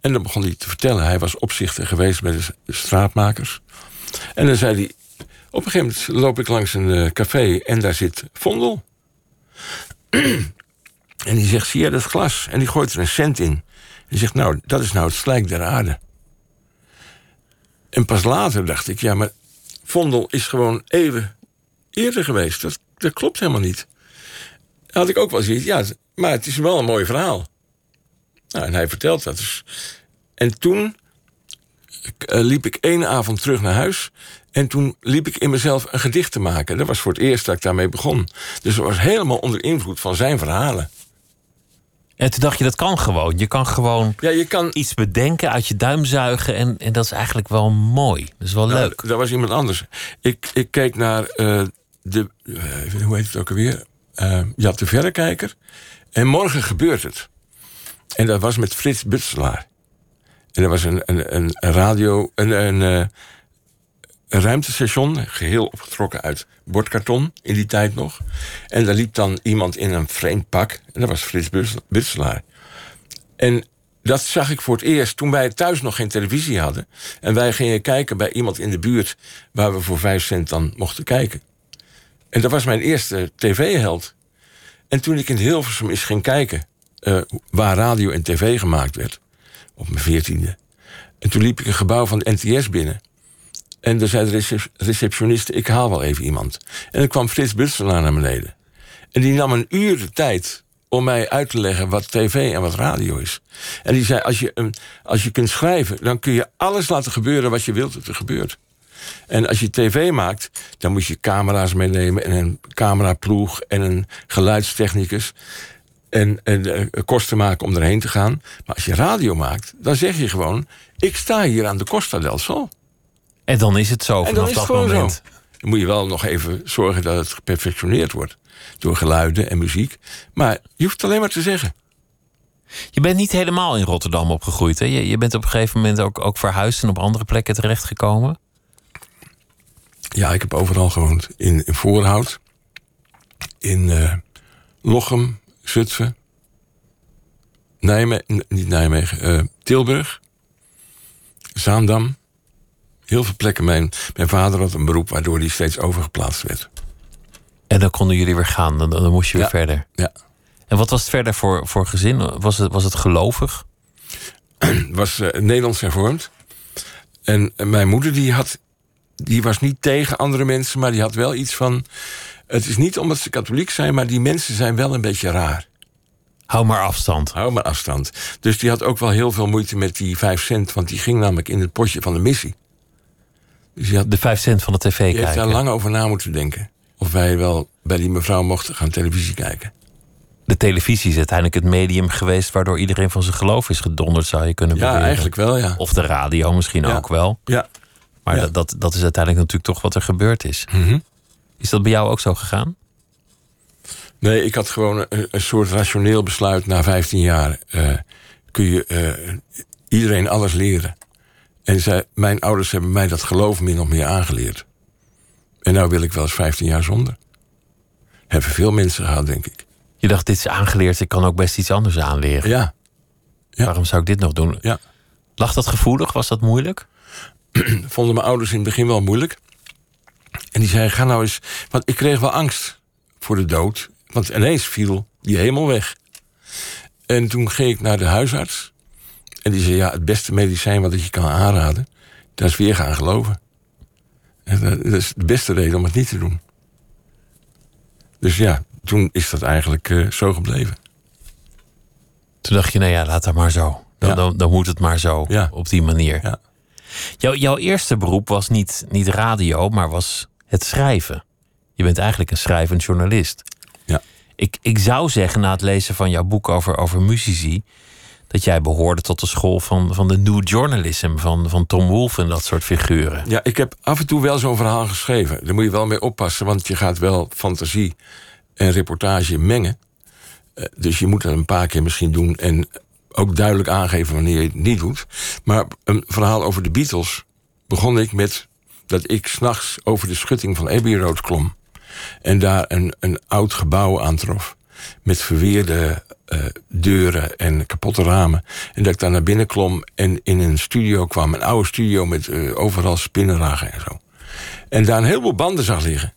En dan begon hij te vertellen. Hij was opzichter geweest bij de straatmakers. En dan zei hij... Op een gegeven moment loop ik langs een eh, café en daar zit Vondel. en die zegt, zie je dat glas? En die gooit er een cent in. En zegt, nou, dat is nou het slijk der aarde. En pas later dacht ik, ja, maar Vondel is gewoon even eerder geweest. Dat, dat klopt helemaal niet. Had ik ook wel zoiets, ja, maar het is wel een mooi verhaal. Nou, en hij vertelt dat dus. En toen eh, liep ik één avond terug naar huis. En toen liep ik in mezelf een gedicht te maken. Dat was voor het eerst dat ik daarmee begon. Dus het was helemaal onder invloed van zijn verhalen. En toen dacht je, dat kan gewoon. Je kan gewoon Ja, je kan. iets bedenken, uit je duim zuigen. En, en dat is eigenlijk wel mooi. Dat is wel Nou, leuk. Dat was iemand anders. Ik, ik keek naar eh, de. eh, hoe heet het ook alweer? Eh je had de verrekijker. En morgen gebeurt het. En dat was met Frits Butselaar. En dat was een, een, een radio. Een, een, een ruimtestation, geheel opgetrokken uit bordkarton in die tijd nog. En daar liep dan iemand in een vreemd pak. En dat was Frits Buts- Butselaar. En dat zag ik voor het eerst toen wij thuis nog geen televisie hadden. En wij gingen kijken bij iemand in de buurt waar we voor vijf cent dan mochten kijken. En dat was mijn eerste tv-held. En toen ik in Hilversum eens ging kijken eh, waar radio en tv gemaakt werd, op mijn veertiende. En toen liep ik een gebouw van de NTS binnen. En daar zei de recep- receptioniste, ik haal wel even iemand. En dan kwam Frits Butselaar naar beneden. En die nam een uur de tijd om mij uit te leggen wat tv en wat radio is. En die zei, als je, als je kunt schrijven... dan kun je alles laten gebeuren wat je wilt dat er gebeurt. En als je tv maakt, dan moet je camera's meenemen... en een cameraploeg en een geluidstechnicus... en, en eh, kosten maken om erheen te gaan. Maar als je radio maakt, dan zeg je gewoon... ik sta hier aan de Costa del Sol. En dan is het zo En dan vanaf dat moment. zo. Dan moet je wel nog even zorgen dat het geperfectioneerd wordt. Door geluiden en muziek. Maar je hoeft het alleen maar te zeggen. Je bent niet helemaal in Rotterdam opgegroeid. Hè? Je, je bent op een gegeven moment ook, ook verhuisd en op andere plekken terechtgekomen. Ja, ik heb overal gewoond. In, in Voorhout. In eh, Lochem. Zutphen. Nijmegen. Niet Nijmegen. eh, Tilburg. Zaandam. Heel veel plekken. Mijn, mijn vader had een beroep waardoor hij steeds overgeplaatst werd. En dan konden jullie weer gaan. Dan, dan moest je weer Ja. verder. Ja. En wat was het verder voor, voor gezin? Was het, was het gelovig? was eh, Nederlands hervormd. En mijn moeder die had, die was niet tegen andere mensen, maar die had wel iets van. Het is niet omdat ze katholiek zijn, maar die mensen zijn wel een beetje raar. Hou maar afstand. Hou maar afstand. Dus die had ook wel heel veel moeite met die vijf cent, want die ging namelijk in het potje van de missie. Dus had, De vijf cent van de tv heeft kijken. daar lang over na moeten denken. Of wij wel bij die mevrouw mochten gaan televisie kijken. De televisie is uiteindelijk het medium geweest waardoor iedereen van zijn geloof is gedonderd, zou je kunnen Ja, beweren. eigenlijk wel, ja. Of de radio misschien Ja. ook wel. Ja. Maar Ja. dat, dat, dat is uiteindelijk natuurlijk toch wat er gebeurd is. Mhm. Is dat bij jou ook zo gegaan? Nee, ik had gewoon een, een soort rationeel besluit. Na 15 jaar eh, kun je eh, iedereen alles leren. En zij, mijn ouders hebben mij dat geloof min of meer aangeleerd. En nou wil ik wel eens 15 jaar zonder. Hebben veel mensen gehad, denk ik. Je dacht, dit is aangeleerd, ik kan ook best iets anders aanleren. Ja, Ja. Waarom zou ik dit nog doen? ja. Lag dat gevoelig? Was dat moeilijk? Vonden mijn ouders in het begin wel moeilijk. En die zeiden, ga nou eens... Want ik kreeg wel angst voor de dood. Want ineens viel die hemel weg. En toen ging ik naar de huisarts. En die zei, ja, het beste medicijn wat ik je kan aanraden... dat is weer gaan geloven. En dat, is de beste reden om het niet te doen. Dus ja, toen is dat eigenlijk eh, zo gebleven. Toen dacht je, nou ja, laat dat maar zo. Dan, Ja. dan, dan moet het maar zo, Ja. op die manier. Ja. Jouw, jouw eerste beroep was niet, niet radio, maar was het schrijven. Je bent eigenlijk een schrijvend journalist. Ja. Ik, ik zou zeggen, na het lezen van jouw boek over, over muzici... dat jij behoorde tot de school van, van de new journalism... Van, van Tom Wolfe en dat soort figuren. Ja, ik heb af en toe wel zo'n verhaal geschreven. Daar moet je wel mee oppassen, want je gaat wel fantasie en reportage mengen. Eh, dus je moet dat een paar keer misschien doen en ook duidelijk aangeven wanneer je het niet doet. Maar een verhaal over de Beatles begon ik met dat ik s'nachts over de schutting van Abbey Road klom. En daar een, een oud gebouw aantrof. Met verweerde eh, deuren en kapotte ramen. En dat ik daar naar binnen klom en in een studio kwam. Een oude studio met eh, overal spinnenragen en zo. En daar een heleboel banden zag liggen.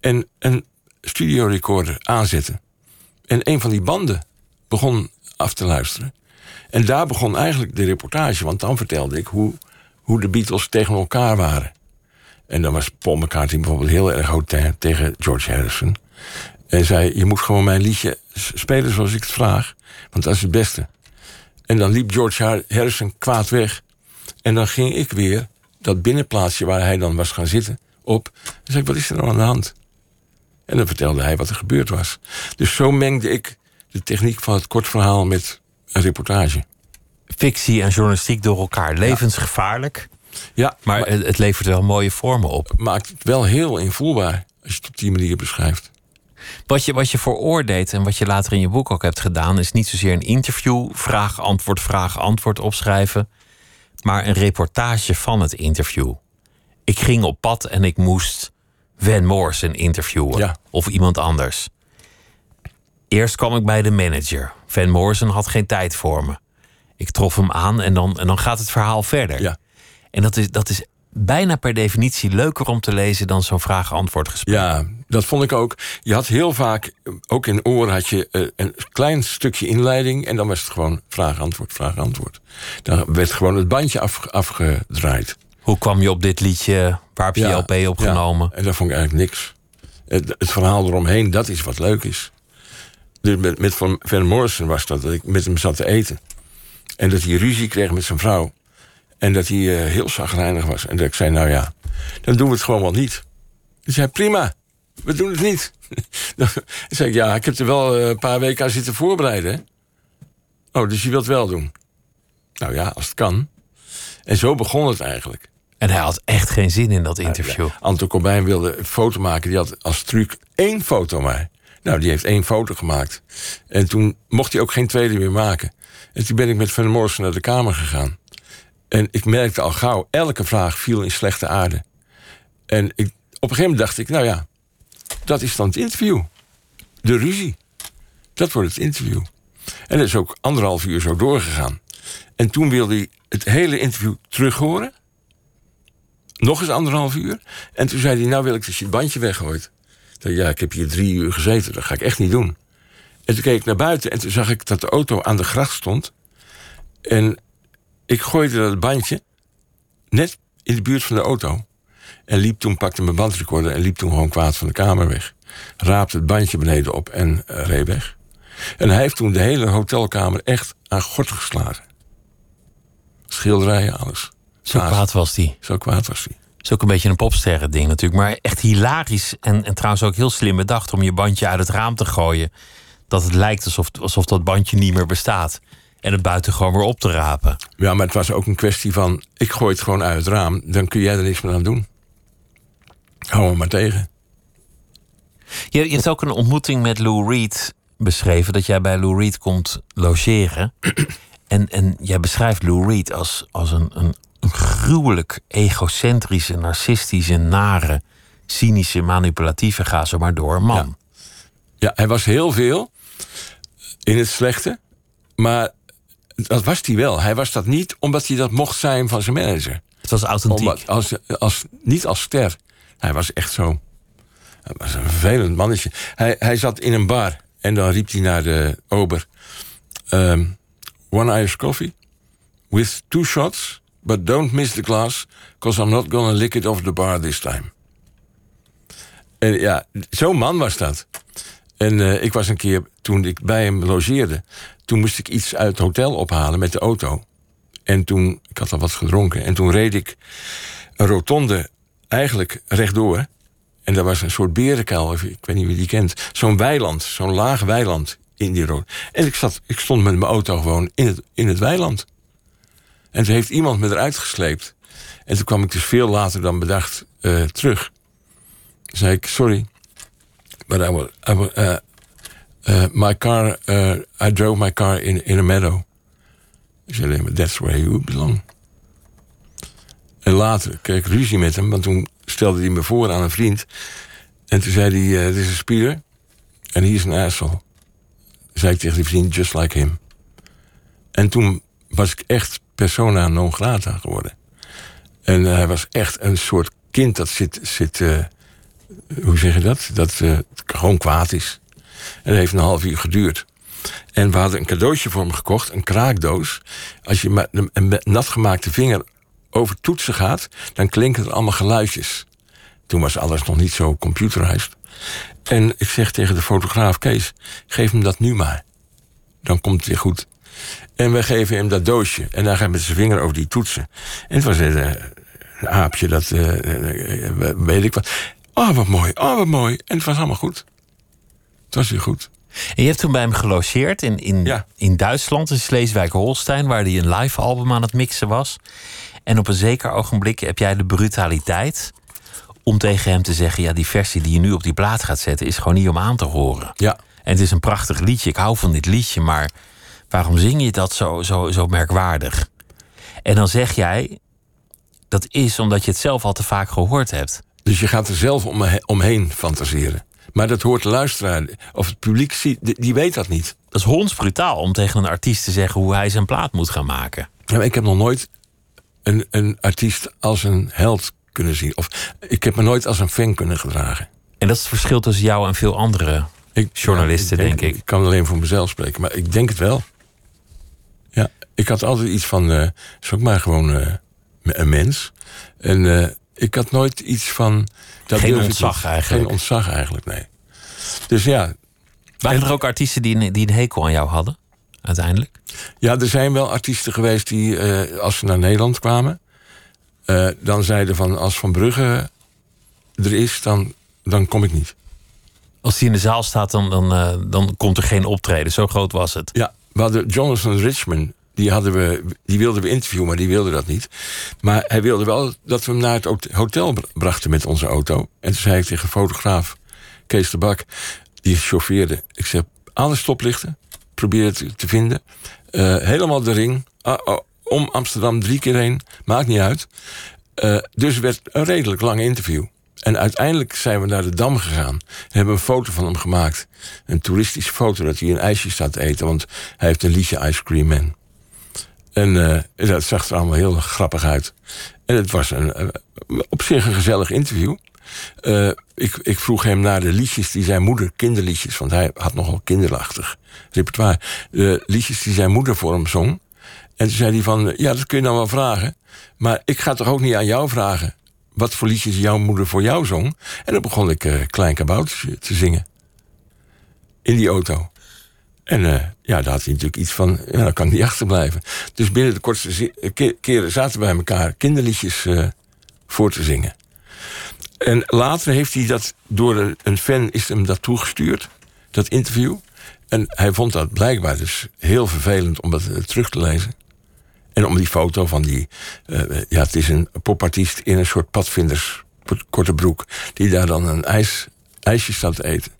En een studiorecorder aanzetten. En een van die banden begon af te luisteren. En daar begon eigenlijk de reportage. Want dan vertelde ik hoe, hoe de Beatles tegen elkaar waren. En dan was Paul McCartney bijvoorbeeld heel erg hautain tegen George Harrison. En zei, je moet gewoon mijn liedje spelen zoals ik het vraag. Want dat is het beste. En dan liep George Har- Harrison kwaad weg. En dan ging ik weer dat binnenplaatsje waar hij dan was gaan zitten op. En zei ik, wat is er nou aan de hand? En dan vertelde hij wat er gebeurd was. Dus zo mengde ik de techniek van het kort verhaal met een reportage. Fictie en journalistiek door elkaar. Levensgevaarlijk. Ja, Maar het, het levert wel mooie vormen op. maakt het wel heel invoelbaar als je het op die manier beschrijft. Wat je, wat je veroordeelt en wat je later in je boek ook hebt gedaan, is niet zozeer een interview, vraag, antwoord, vraag, antwoord opschrijven, maar een reportage van het interview. Ik ging op pad en ik moest Van Morrison interviewen Ja. of iemand anders. Eerst kwam ik bij de manager. Van Morrison had geen tijd voor me. Ik trof hem aan en dan, en dan gaat het verhaal verder. Ja. En dat is, dat is bijna per definitie leuker om te lezen dan zo'n vraag-antwoord gesprek. Ja, dat vond ik ook. Je had heel vaak, ook in oren had je eh, een klein stukje inleiding... en dan was het gewoon vraag-antwoord, vraag-antwoord. Dan werd gewoon het bandje af, afgedraaid. Hoe kwam je op dit liedje? Waar heb je LP opgenomen? Ja, en dat vond ik eigenlijk niks. Het, het verhaal eromheen, dat is wat leuk is. Dus met, met Van Morrison was dat, dat ik met hem zat te eten. En dat hij ruzie kreeg met zijn vrouw. En dat hij eh, heel zagrijnig was. En dat ik zei, nou ja, dan doen we het gewoon wel niet. Hij zei, prima, we doen het niet. dan zei ik, ja, ik heb er wel eh, een paar weken aan zitten voorbereiden. Oh, dus je wilt wel doen? Nou ja, als het kan. En zo begon het eigenlijk. En hij had echt geen zin in dat interview. Ja, Anton Corbijn wilde een foto maken. Die had als truc één foto maar. Nou, die heeft één foto gemaakt. En toen mocht hij ook geen tweede meer maken. En toen ben ik met Van Morrison naar de kamer gegaan. En ik merkte al gauw, elke vraag viel in slechte aarde. En ik, op een gegeven moment dacht ik, nou ja, dat is dan het interview. De ruzie. Dat wordt het interview. En dat is ook anderhalf uur zo doorgegaan. En toen wilde hij het hele interview terug horen. Nog eens anderhalf uur. En toen zei hij, nou wil ik dat je het bandje weggooit. Zei, ja, ik heb hier drie uur gezeten, dat ga ik echt niet doen. En toen keek ik naar buiten en toen zag ik dat de auto aan de gracht stond. En ik gooide dat bandje net in de buurt van de auto. En liep toen, pakte mijn bandrecorder en liep toen gewoon kwaad van de kamer weg. Raapte het bandje beneden op en eh, reed weg. En hij heeft toen de hele hotelkamer echt aan gort geslagen. Schilderijen, alles. Zo Naast- kwaad was die. Zo kwaad was hij. is ook een beetje een popsterren ding natuurlijk. Maar echt hilarisch en, en trouwens ook heel slim bedacht om je bandje uit het raam te gooien. Dat het lijkt alsof, alsof dat bandje niet meer bestaat. En het buiten gewoon weer op te rapen. Ja, maar het was ook een kwestie van... ik gooi het gewoon uit het raam, dan kun jij er niks meer aan doen. Hou me maar tegen. Je, je hebt ook een ontmoeting met Lou Reed beschreven. Dat jij bij Lou Reed komt logeren. en, en jij beschrijft Lou Reed als, als een, een, een gruwelijk egocentrische, narcistische, nare, cynische, manipulatieve, ga zo maar door, man. Ja, hij was heel veel in het slechte. Maar dat was hij wel. Hij was dat niet omdat hij dat mocht zijn van zijn manager. Het was authentiek. Omdat, als, als, niet als ster. Hij was echt zo. Hij was een vervelend mannetje. Hij, hij zat in een bar en dan riep hij naar de ober: ehm, One Irish coffee with two shots, but don't miss the glass, because I'm not gonna lick it off the bar this time. En ja, zo'n man was dat. En eh, ik was een keer, toen ik bij hem logeerde... toen moest ik iets uit het hotel ophalen met de auto. En toen, ik had al wat gedronken... en toen reed ik een rotonde eigenlijk rechtdoor. En daar was een soort berenkuil, of ik weet niet wie die kent. Zo'n weiland, zo'n laag weiland in die rood. En ik, zat, ik stond met mijn auto gewoon in het, in het weiland. En toen heeft iemand me eruit gesleept. En toen kwam ik dus veel later dan bedacht eh, terug. Toen zei ik, sorry, but I will, I will, uh, eh, my car, eh, I drove my car in, in a meadow. Ik zei alleen maar, that's where you belong. En later kreeg ik ruzie met hem, want toen stelde hij me voor aan een vriend. En toen zei hij, eh, dit is een spier en hij is een asshole. Zei ik tegen die vriend, just like him. En toen was ik echt persona non grata geworden. En eh, hij was echt een soort kind dat zit, zit eh, hoe zeg je dat? Dat eh, gewoon kwaad is. En dat heeft een half uur geduurd. En we hadden een cadeautje voor hem gekocht, een kraakdoos. Als je met een, natgemaakte vinger over toetsen gaat, dan klinken er allemaal geluidjes. Toen was alles nog niet zo computerized. En ik zeg tegen de fotograaf, Kees, geef hem dat nu maar. Dan komt het weer goed. En we geven hem dat doosje. En dan gaat hij met zijn vinger over die toetsen. En het was een, eh, een aapje, dat eh, weet ik wat. Oh, wat mooi, oh, wat mooi. En het was allemaal goed. Het was weer goed. En je hebt toen bij hem gelogeerd in, in, in Duitsland, in Sleeswijk-Holstein, waar hij een live album aan het mixen was. En op een zeker ogenblik heb jij de brutaliteit om tegen hem te zeggen: ja, die versie die je nu op die plaat gaat zetten, is gewoon niet om aan te horen. Ja. En het is een prachtig liedje. Ik hou van dit liedje, maar waarom zing je dat zo, zo, zo merkwaardig? En dan zeg jij: dat is omdat je het zelf al te vaak gehoord hebt. Dus je gaat er zelf om, omheen fantaseren. Maar dat hoort de luisteraar, of het publiek, die, die weet dat niet. Dat is hondsbrutaal om tegen een artiest te zeggen hoe hij zijn plaat moet gaan maken. Ja, ik heb nog nooit een, een artiest als een held kunnen zien. Of ik heb me nooit als een fan kunnen gedragen. En dat is het verschil tussen jou en veel andere journalisten, Ja, denk, ik. Ik kan alleen voor mezelf spreken, maar ik denk het wel. Ja, ik had altijd iets van, eh is ook maar gewoon eh, een mens. En eh, ik had nooit iets van... Dat Geen ontzag eigenlijk. Geen ontzag eigenlijk, nee. Dus ja, Waren er ook artiesten die een, die een hekel aan jou hadden, uiteindelijk? Ja, er zijn wel artiesten geweest die, eh, als ze naar Nederland kwamen, eh, dan zeiden van als Van Brugge er is, dan, dan kom ik niet. Als die in de zaal staat, dan, dan, eh, dan komt er geen optreden. Zo groot was het. Ja, we hadden Jonathan Richman, die, die wilden we interviewen, maar die wilde dat niet. Maar hij wilde wel dat we hem naar het hotel br- brachten met onze auto. En toen zei ik tegen fotograaf, Kees de Bak, die chauffeerde. Ik zeg, alle stoplichten, probeer het te vinden. Eh, helemaal de ring, ah, oh, om Amsterdam drie keer heen, maakt niet uit. Eh, dus werd een redelijk lang interview. En uiteindelijk zijn we naar de Dam gegaan. En hebben een foto van hem gemaakt. Een toeristische foto dat hij een ijsje staat te eten. Want hij heeft een liedje Ice Cream Man. En eh, dat zag er allemaal heel grappig uit. En het was een, eh, op zich een gezellig interview. Eh, ik, ik vroeg hem naar de liedjes die zijn moeder, kinderliedjes... want hij had nogal kinderachtig repertoire. De liedjes die zijn moeder voor hem zong. En toen zei hij van, ja, dat kun je dan wel vragen. Maar ik ga toch ook niet aan jou vragen... wat voor liedjes jouw moeder voor jou zong. En dan begon ik Klein Kaboutertje te zingen. In die auto. En eh, ja, daar had hij natuurlijk iets van, ja, dan kan ik niet achterblijven. Dus binnen de kortste eh, ke- keren zaten bij elkaar kinderliedjes eh, voor te zingen. En later heeft hij dat door een- fan is hem dat toegestuurd, dat interview. En hij vond dat blijkbaar dus heel vervelend om dat terug te lezen. En om die foto van die, eh, ja, het is een popartiest in een soort padvinders korte broek, die daar dan een ijs, ijsje staat te eten.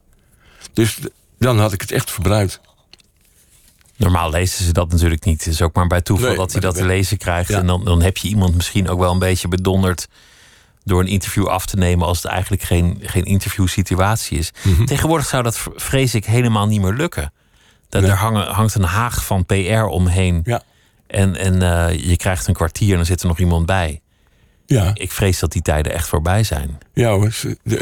Dus dan had ik het echt verbruikt. Normaal lezen ze dat natuurlijk niet. Het is ook maar bij toeval Nee, dat hij dat te lezen krijgt. Ja. En dan, dan heb je iemand misschien ook wel een beetje bedonderd door een interview af te nemen als het eigenlijk geen, geen interviewsituatie is. Mhm. Tegenwoordig zou dat, vrees ik, helemaal niet meer lukken. Dat Er hangen, hangt een haag van PR omheen. Ja. En, en eh, je krijgt een kwartier en dan zit er nog iemand bij. Ja. Ik vrees dat die tijden echt voorbij zijn. Ja hoor,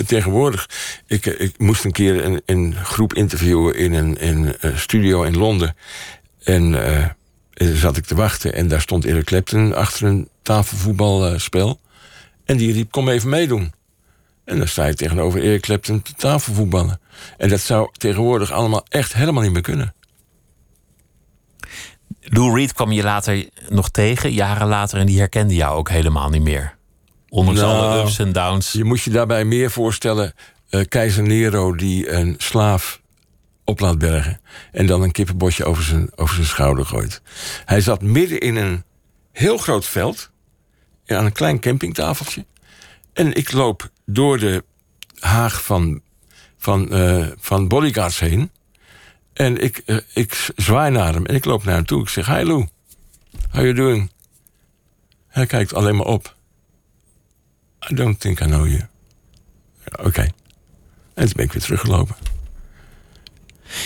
tegenwoordig. Ik, eh, ik moest een keer een, een groep interviewen in een, in een studio in Londen. En en zat ik te wachten en daar stond Eric Clapton achter een tafelvoetbalspel. en die riep, kom even meedoen. En dan sta je tegenover Eric Clapton te tafelvoetballen. En dat zou tegenwoordig allemaal echt helemaal niet meer kunnen. Lou Reed kwam je later nog tegen, jaren later, en die herkende jou ook helemaal niet meer. Ondanks Nou, alle ups en downs. Je moet je daarbij meer voorstellen... eh, keizer Nero die een slaaf op laat bergen... en dan een kippenbotje over zijn, over zijn schouder gooit. Hij zat midden in een heel groot veld... aan een klein campingtafeltje. En ik loop door de haag van, van, eh, van bodyguards heen... En ik, eh, ik zwaai naar hem en ik loop naar hem toe. Ik zeg, hi Lou, how you doing? Hij kijkt alleen maar op. I don't think I know you. Ja, Oké. En toen ben ik weer teruggelopen.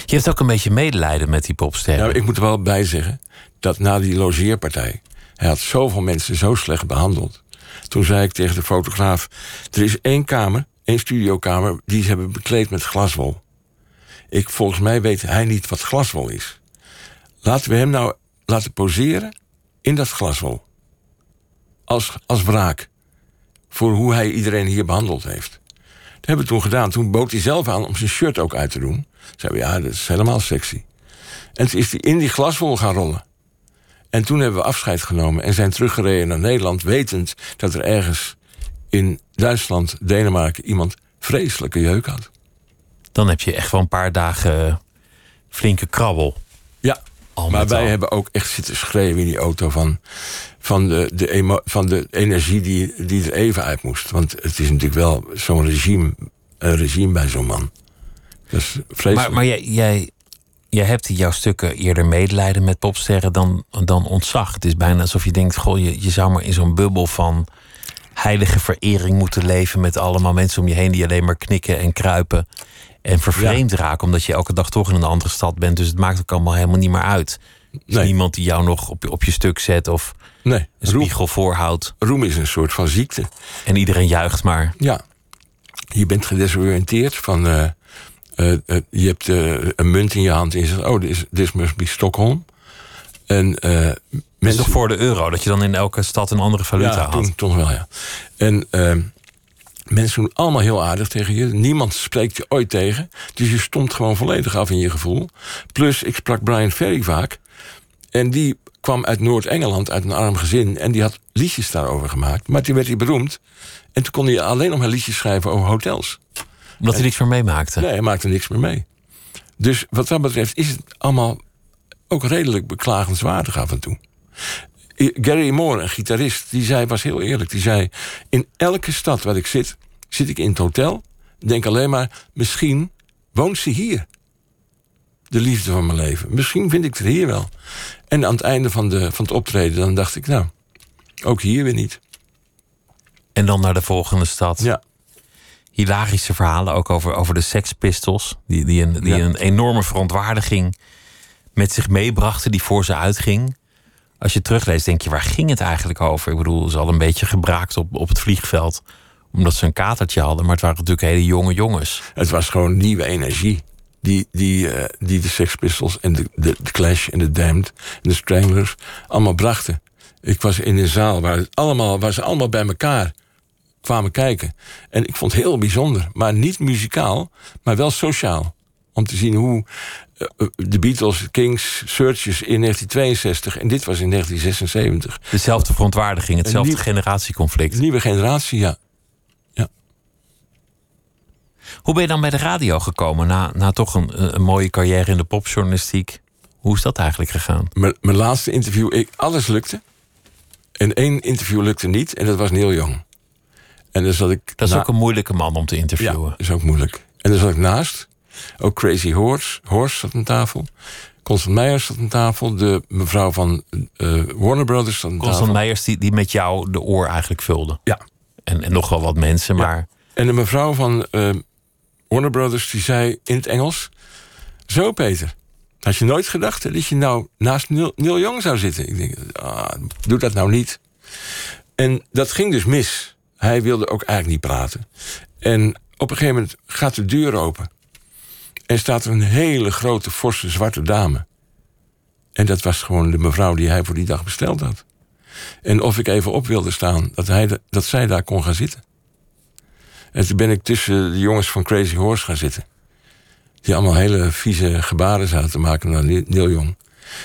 Je hebt ook een beetje medelijden met die popsterren. Nou, ik moet er wel bij zeggen dat na die logeerpartij... hij had zoveel mensen zo slecht behandeld. Toen zei ik tegen de fotograaf... er is één kamer, één studiokamer... die ze hebben bekleed met glaswol. Ik, volgens mij weet hij niet wat glaswol is. Laten we hem nou laten poseren in dat glaswol. Als, als wraak. Voor hoe hij iedereen hier behandeld heeft. Dat hebben we toen gedaan. Toen bood hij zelf aan om zijn shirt ook uit te doen. Zei we, ja, dat is helemaal sexy. En toen is hij in die glaswol gaan rollen. En toen hebben we afscheid genomen en zijn teruggereden naar Nederland... wetend dat er ergens in Duitsland, Denemarken... iemand vreselijke jeuk had. Dan heb je echt wel een paar dagen eh, flinke krabbel. Ja, Al maar wij al. hebben ook echt zitten schreeuwen in die auto... van, van, de, de, van de energie die, die er even uit moest. Want het is natuurlijk wel zo'n regime, een regime bij zo'n man. Dat is vreselijk. Maar, maar jij, jij, jij hebt in jouw stukken eerder medelijden met popsterren dan, dan ontzag. Het is bijna alsof je denkt: goh, je, je zou maar in zo'n bubbel van heilige verering moeten leven. met allemaal mensen om je heen die alleen maar knikken en kruipen. En vervreemd raken, omdat je elke dag toch in een andere stad bent. Dus het maakt ook allemaal helemaal niet meer uit. Er is Nee. niemand die jou nog op, je- op je stuk zet of nee, een roem, spiegel voorhoudt. roem is een soort van ziekte. En iedereen juicht maar. Ja. Je bent gedesoriënteerd van... eh, eh, eh, je hebt een munt in je hand en je zegt... oh, this, this must be Stockholm. En mensen... toch voor de euro, dat je dan in elke stad een andere valuta ja, had. toen, toen wel, ja. En ehm, mensen doen allemaal heel aardig tegen je. Niemand spreekt je ooit tegen. Dus je stomt gewoon volledig af in je gevoel. Plus, ik sprak Brian Ferry vaak. En die kwam uit Noord-Engeland, uit een arm gezin. En die had liedjes daarover gemaakt. Maar toen werd hij beroemd. En toen kon hij alleen nog maar liedjes schrijven over hotels. Omdat hij niks meer meemaakte. Nee, hij maakte niks meer mee. Dus wat dat betreft is het allemaal ook redelijk beklagenswaardig af en toe. Gary Moore, een gitarist, die zei, was heel eerlijk. Die zei, in elke stad waar ik zit, zit ik in het hotel. Denk alleen maar, misschien woont ze hier. De liefde van mijn leven. Misschien vind ik het hier wel. En aan het einde van, de, van het optreden, dan dacht ik, nou, ook hier weer niet. En dan naar de volgende stad. Ja. Hilarische verhalen ook over, over de Sex Pistols. Die, die, een, die Ja. een enorme verontwaardiging met zich meebrachten, die voor ze uitging. Als je terugleest, denk je, waar ging het eigenlijk over? Ik bedoel, ze hadden een beetje gebraakt op, op het vliegveld. Omdat ze een katertje hadden. Maar het waren natuurlijk hele jonge jongens. Het was gewoon nieuwe energie. Die, die, eh, die de Sex Pistols en de, de, Clash en de Damned en de Stranglers allemaal brachten. Ik was in een zaal waar, het allemaal, waar ze allemaal bij elkaar kwamen kijken. En ik vond het heel bijzonder. Maar niet muzikaal, maar wel sociaal. Om te zien hoe de Beatles, Kings, Searchers in 1962... en dit was in 1976. Dezelfde verontwaardiging, hetzelfde nieuw- generatieconflict. Nieuwe generatie, ja. Hoe ben je dan bij de radio gekomen? Na, na toch een, een mooie carrière in de popjournalistiek. Hoe is dat eigenlijk gegaan? Mijn, mijn laatste interview, ik, alles lukte. En één interview lukte niet, en dat was Neil Young. En dan zat ik Dat is na- ook een moeilijke man om te interviewen. Ja, is ook moeilijk. En daar zat ik naast. Ook Crazy Horse, Horse zat aan tafel. Constant Meijers zat aan tafel. De mevrouw van eh, Warner Brothers zat aan Constant tafel. Meijers die, die met jou de oor eigenlijk vulde. Ja. En, en nog wel wat mensen, maar En de mevrouw van eh, Warner Brothers die zei in het Engels... Zo Peter, had je nooit gedacht hè, dat je nou naast Neil, Neil Young zou zitten? Ik denk, ah, doe dat nou niet. En dat ging dus mis. Hij wilde ook eigenlijk niet praten. En op een gegeven moment gaat de deur open. En staat er een hele grote, forse zwarte dame. En dat was gewoon de mevrouw die hij voor die dag besteld had. En of ik even op wilde staan, dat, hij, da- dat zij daar kon gaan zitten. En toen ben ik tussen de jongens van Crazy Horse gaan zitten. Die allemaal hele vieze gebaren zaten te maken naar Ne- Neil Young.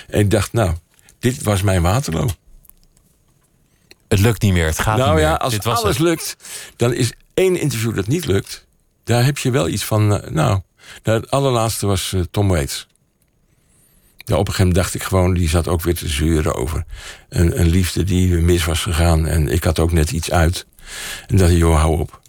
En ik dacht, nou, dit was mijn Waterloo. het lukt niet meer. Het gaat nou niet ja, meer. als Dit alles het. lukt, dan is één interview dat niet lukt. Daar heb je wel iets van, eh, nou... nou, het allerlaatste was eh, Tom Waits. Ja, op een gegeven moment dacht ik gewoon, die zat ook weer te zeuren over een, een liefde die mis was gegaan. En ik had ook net iets uit. En dacht joh, hou op.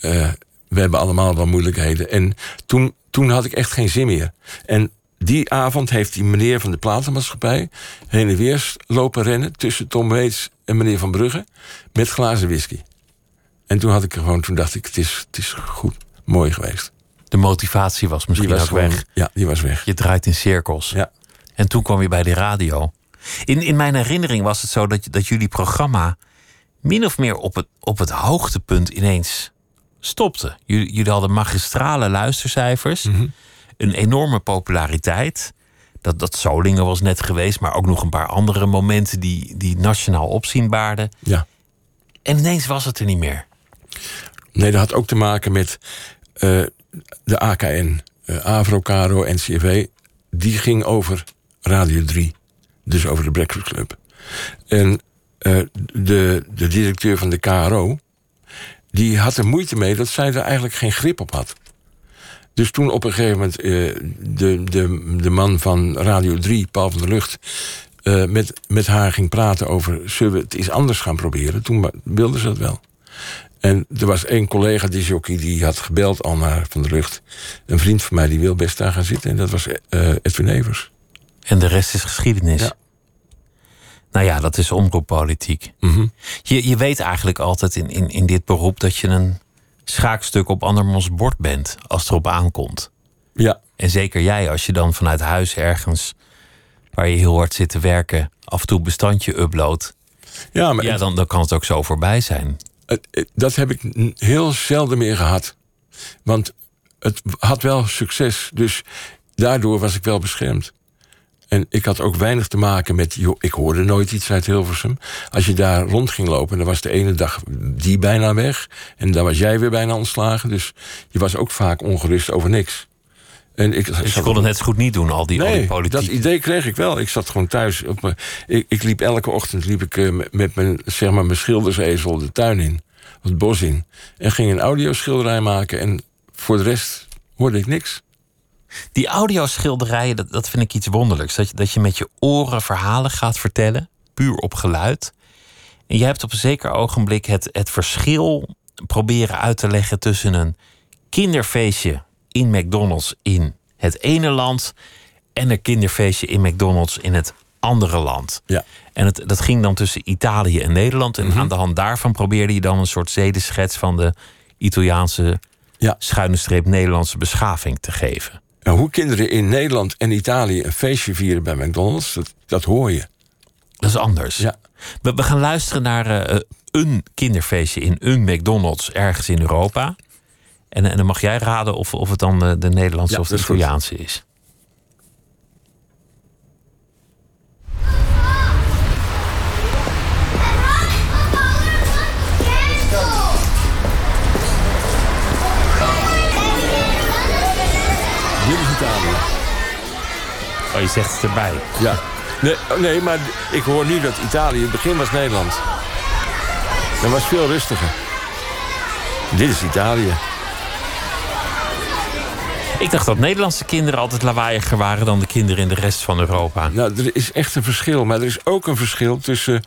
Eh, we hebben allemaal wel moeilijkheden. En toen, toen had ik echt geen zin meer. En die avond heeft die meneer van de platenmaatschappij... heen en weer lopen rennen tussen Tom Waits en meneer Van Brugge... met glazen whisky. En toen, had ik gewoon, toen dacht ik, het is, het is goed, mooi geweest. De motivatie was misschien was ook gewoon- weg. Ja, die was weg. Je draait in cirkels. Ja. En toen kwam je bij de radio. In, in mijn herinnering was het zo dat, dat jullie programma min of meer op het, op het hoogtepunt ineens stopte. Jullie, jullie hadden magistrale luistercijfers, een enorme populariteit. Dat, dat Solingen was net geweest, maar ook nog een paar andere momenten die, die nationaal opzien baarden. Ja. En ineens was het er niet meer. Nee, dat had ook te maken met de AKN, eh Avro, Caro, NCV. Die ging over Radio 3. Dus over de Breakfast Club. En eh, de, de directeur van de KRO... die had er moeite mee dat zij er eigenlijk geen grip op had. Dus toen op een gegeven moment eh, de, de, de man van Radio 3, Paul van der Lucht... eh, met, met haar ging praten over... zullen we het eens anders gaan proberen? Toen wa- wilde ze dat wel. En er was één collega, die jockey, die had gebeld al naar Van der Lucht. Een vriend van mij die wil best daar gaan zitten. En dat was eh, Edwin Evers. En de rest is geschiedenis. Ja. Nou ja, dat is omroeppolitiek. Mhm. Je, je weet eigenlijk altijd in, in, in dit beroep dat je een schaakstuk op andermans bord bent als het erop aankomt. Ja, En zeker jij, als je dan vanuit huis ergens waar je heel hard zit te werken, af en toe bestandje uploadt. ja maar Ja, dan, dan kan het ook zo voorbij zijn. Dat heb ik heel zelden meer gehad. Want het had wel succes. Dus daardoor was ik wel beschermd. En ik had ook weinig te maken met... Ik hoorde nooit iets uit Hilversum. Als je daar rond ging lopen, dan was de ene dag die bijna weg. En dan was jij weer bijna ontslagen. Dus je was ook vaak ongerust over niks. En ik, Dus je kon het net zo goed niet doen, al die, al die Nee, politiek. dat idee kreeg ik wel. Ik zat gewoon thuis. Op mijn, ik, ik liep elke ochtend liep ik, eh, met- mijn, zeg maar, mijn schildersezel de tuin in. Het bos in. En ging een audioschilderij maken. En voor de rest hoorde ik niks. Die audioschilderijen, dat, dat vind ik iets wonderlijks. Dat je, dat je met je oren verhalen gaat vertellen, puur op geluid. En je hebt op een zeker ogenblik het, het verschil proberen uit te leggen tussen een kinderfeestje in McDonald's in het ene land en een kinderfeestje in McDonald's in het andere land. Ja. En het, dat ging dan tussen Italië en Nederland. En aan de hand daarvan probeerde je dan een soort zedeschets van de Italiaanse Ja. schuine streep Nederlandse beschaving te geven. Nou, hoe kinderen in Nederland en Italië een feestje vieren bij McDonald's, dat, dat hoor je. Dat is anders. Ja. We, we gaan luisteren naar eh, een kinderfeestje in een McDonald's ergens in Europa. En, en dan mag jij raden of, of het dan de Nederlandse Ja, of de goed. Italiaanse is. Dit is Italië. Oh, je zegt het erbij. Ja. Nee, oh, nee, maar ik hoor nu dat Italië, het begin was Nederland. Dat was veel rustiger. Dit is Italië. Ik dacht dat Nederlandse kinderen altijd lawaaiiger waren dan de kinderen in de rest van Europa. Nou, er is echt een verschil. Maar er is ook een verschil tussen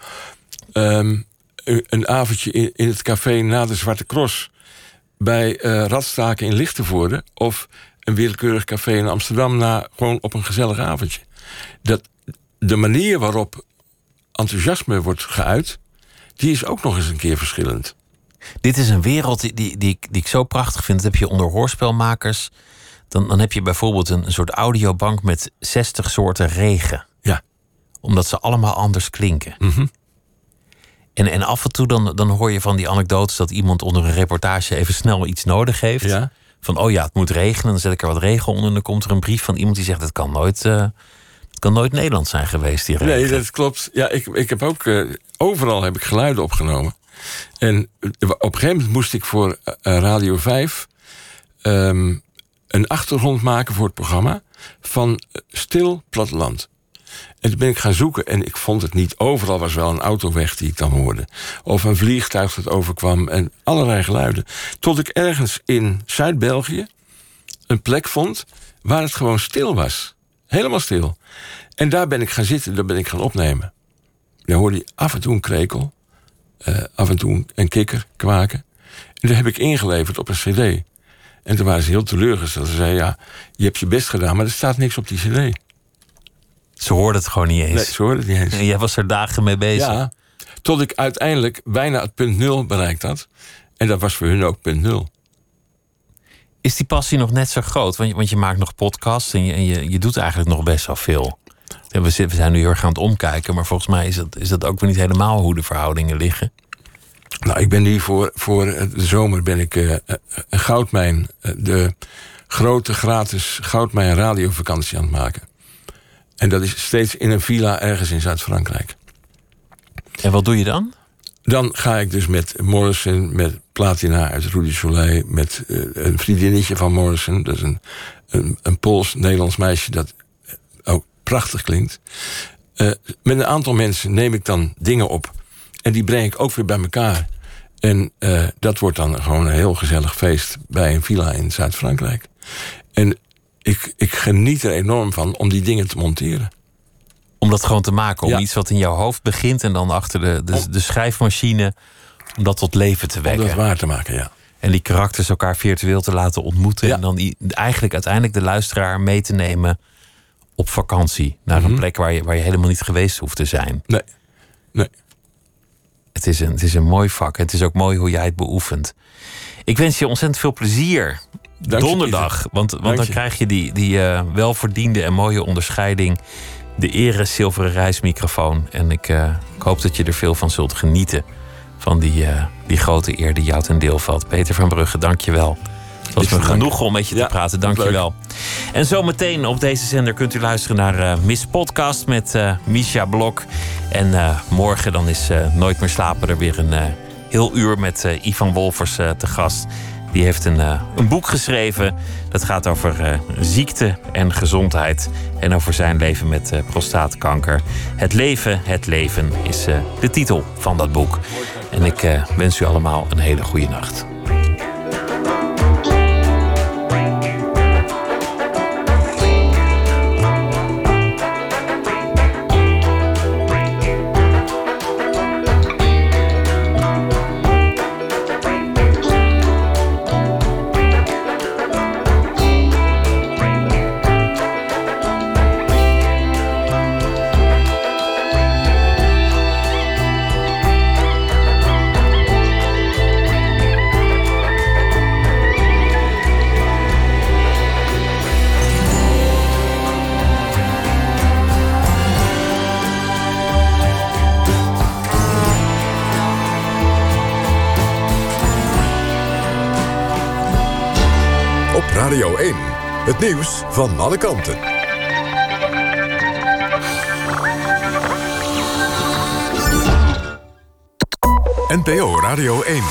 ehm, een avondje in, in het café na de Zwarte Cross... bij eh Radstaken in Lichtenvoorde... of een willekeurig café in Amsterdam... na gewoon op een gezellig avondje. Dat, de manier waarop enthousiasme wordt geuit... die is ook nog eens een keer verschillend. Dit is een wereld die, die, die ik zo prachtig vind. Dat heb je onder hoorspelmakers. Dan, dan heb je bijvoorbeeld een, een soort audiobank met 60 soorten regen. Ja. Omdat ze allemaal anders klinken. Mhm. En, en af en toe dan, dan hoor je van die anekdotes dat iemand onder een reportage even snel iets nodig heeft. Ja. Van oh ja, het moet regenen. Dan zet ik er wat regen onder. En dan komt er een brief van iemand die zegt: het kan nooit, eh, het kan nooit Nederland zijn geweest, die regen. Nee, dat klopt. Ja, ik, ik heb ook... eh, overal heb ik geluiden opgenomen. En op een gegeven moment moest ik voor eh, Radio 5... ehm, een achtergrond maken voor het programma... van eh, stil platteland. En toen ben ik gaan zoeken en ik vond het niet. Overal was wel een autoweg die ik dan hoorde. Of een vliegtuig dat overkwam en allerlei geluiden. Tot ik ergens in Zuid-België een plek vond... waar het gewoon stil was. Helemaal stil. En daar ben ik gaan zitten, daar ben ik gaan opnemen. Dan hoorde je af en toe een krekel, eh, af en toe een kikker kwaken. En dat heb ik ingeleverd op een cd. En toen waren ze heel teleurgesteld. Ze zeiden, ja, je hebt je best gedaan, maar er staat niks op die cd. Ze hoorden het gewoon niet eens. Nee, ze hoorden het niet eens. En jij was er dagen mee bezig. Ja, tot ik uiteindelijk bijna het punt nul bereikt had. En dat was voor hun ook punt nul. Is die passie nog net zo groot? Want je, want je maakt nog podcasts en, je, en je, je doet eigenlijk nog best wel veel. We zijn nu heel erg aan het omkijken, maar volgens mij is dat, is dat ook weer niet helemaal hoe de verhoudingen liggen. Nou, ik ben nu voor, voor de zomer ben ik eh, eh, een goudmijn, eh, de grote gratis goudmijn radiovakantie aan het maken. En dat is steeds in een villa ergens in Zuid-Frankrijk. En wat doe je dan? Dan ga ik dus met Morrison, met Platina uit Rudy Soleil, met eh, een vriendinnetje van Morrison, dat is een, een, een Pools-Nederlands meisje dat ook prachtig klinkt. Eh, met een aantal mensen neem ik dan dingen op. En die breng ik ook weer bij elkaar. En eh, dat wordt dan gewoon een heel gezellig feest bij een villa in Zuid-Frankrijk. En ik, ik geniet er enorm van om die dingen te monteren. Om dat gewoon te maken, om Ja. iets wat in jouw hoofd begint en dan achter de, de, de schrijfmachine, om dat tot leven te Om wekken. dat waar te maken, ja. En die karakters elkaar virtueel te laten ontmoeten. En dan eigenlijk uiteindelijk de luisteraar mee te nemen op vakantie. Naar een plek waar je, waar je helemaal niet geweest hoeft te zijn. Mhm. Nee. Nee. Het is, een, het is een mooi vak. Het is ook mooi hoe jij het beoefent. Ik wens je ontzettend veel plezier. Dank Donderdag. Want, want Dank dan je. krijg je die, die eh, welverdiende en mooie onderscheiding. De ere zilveren reismicrofoon. En ik, eh, ik hoop dat je er veel van zult genieten. Van die, eh, die grote eer die jou ten deel valt. Peter van Brugge, dank je wel. Het was me genoeg om met je te Ja, praten. Dank je wel. En zometeen op deze zender kunt u luisteren naar eh, Miss Podcast met eh Misha Blok. En eh, morgen dan is Nooit meer slapen er weer een heel uur met Ivan Wolfers eh, te gast. Die heeft een, een boek geschreven. Dat gaat over ziekte en gezondheid. En over zijn leven met prostaatkanker. Het leven, het leven is de titel van dat boek. En ik wens u allemaal een hele goede nacht. Het nieuws van alle kanten. NPO Radio 1.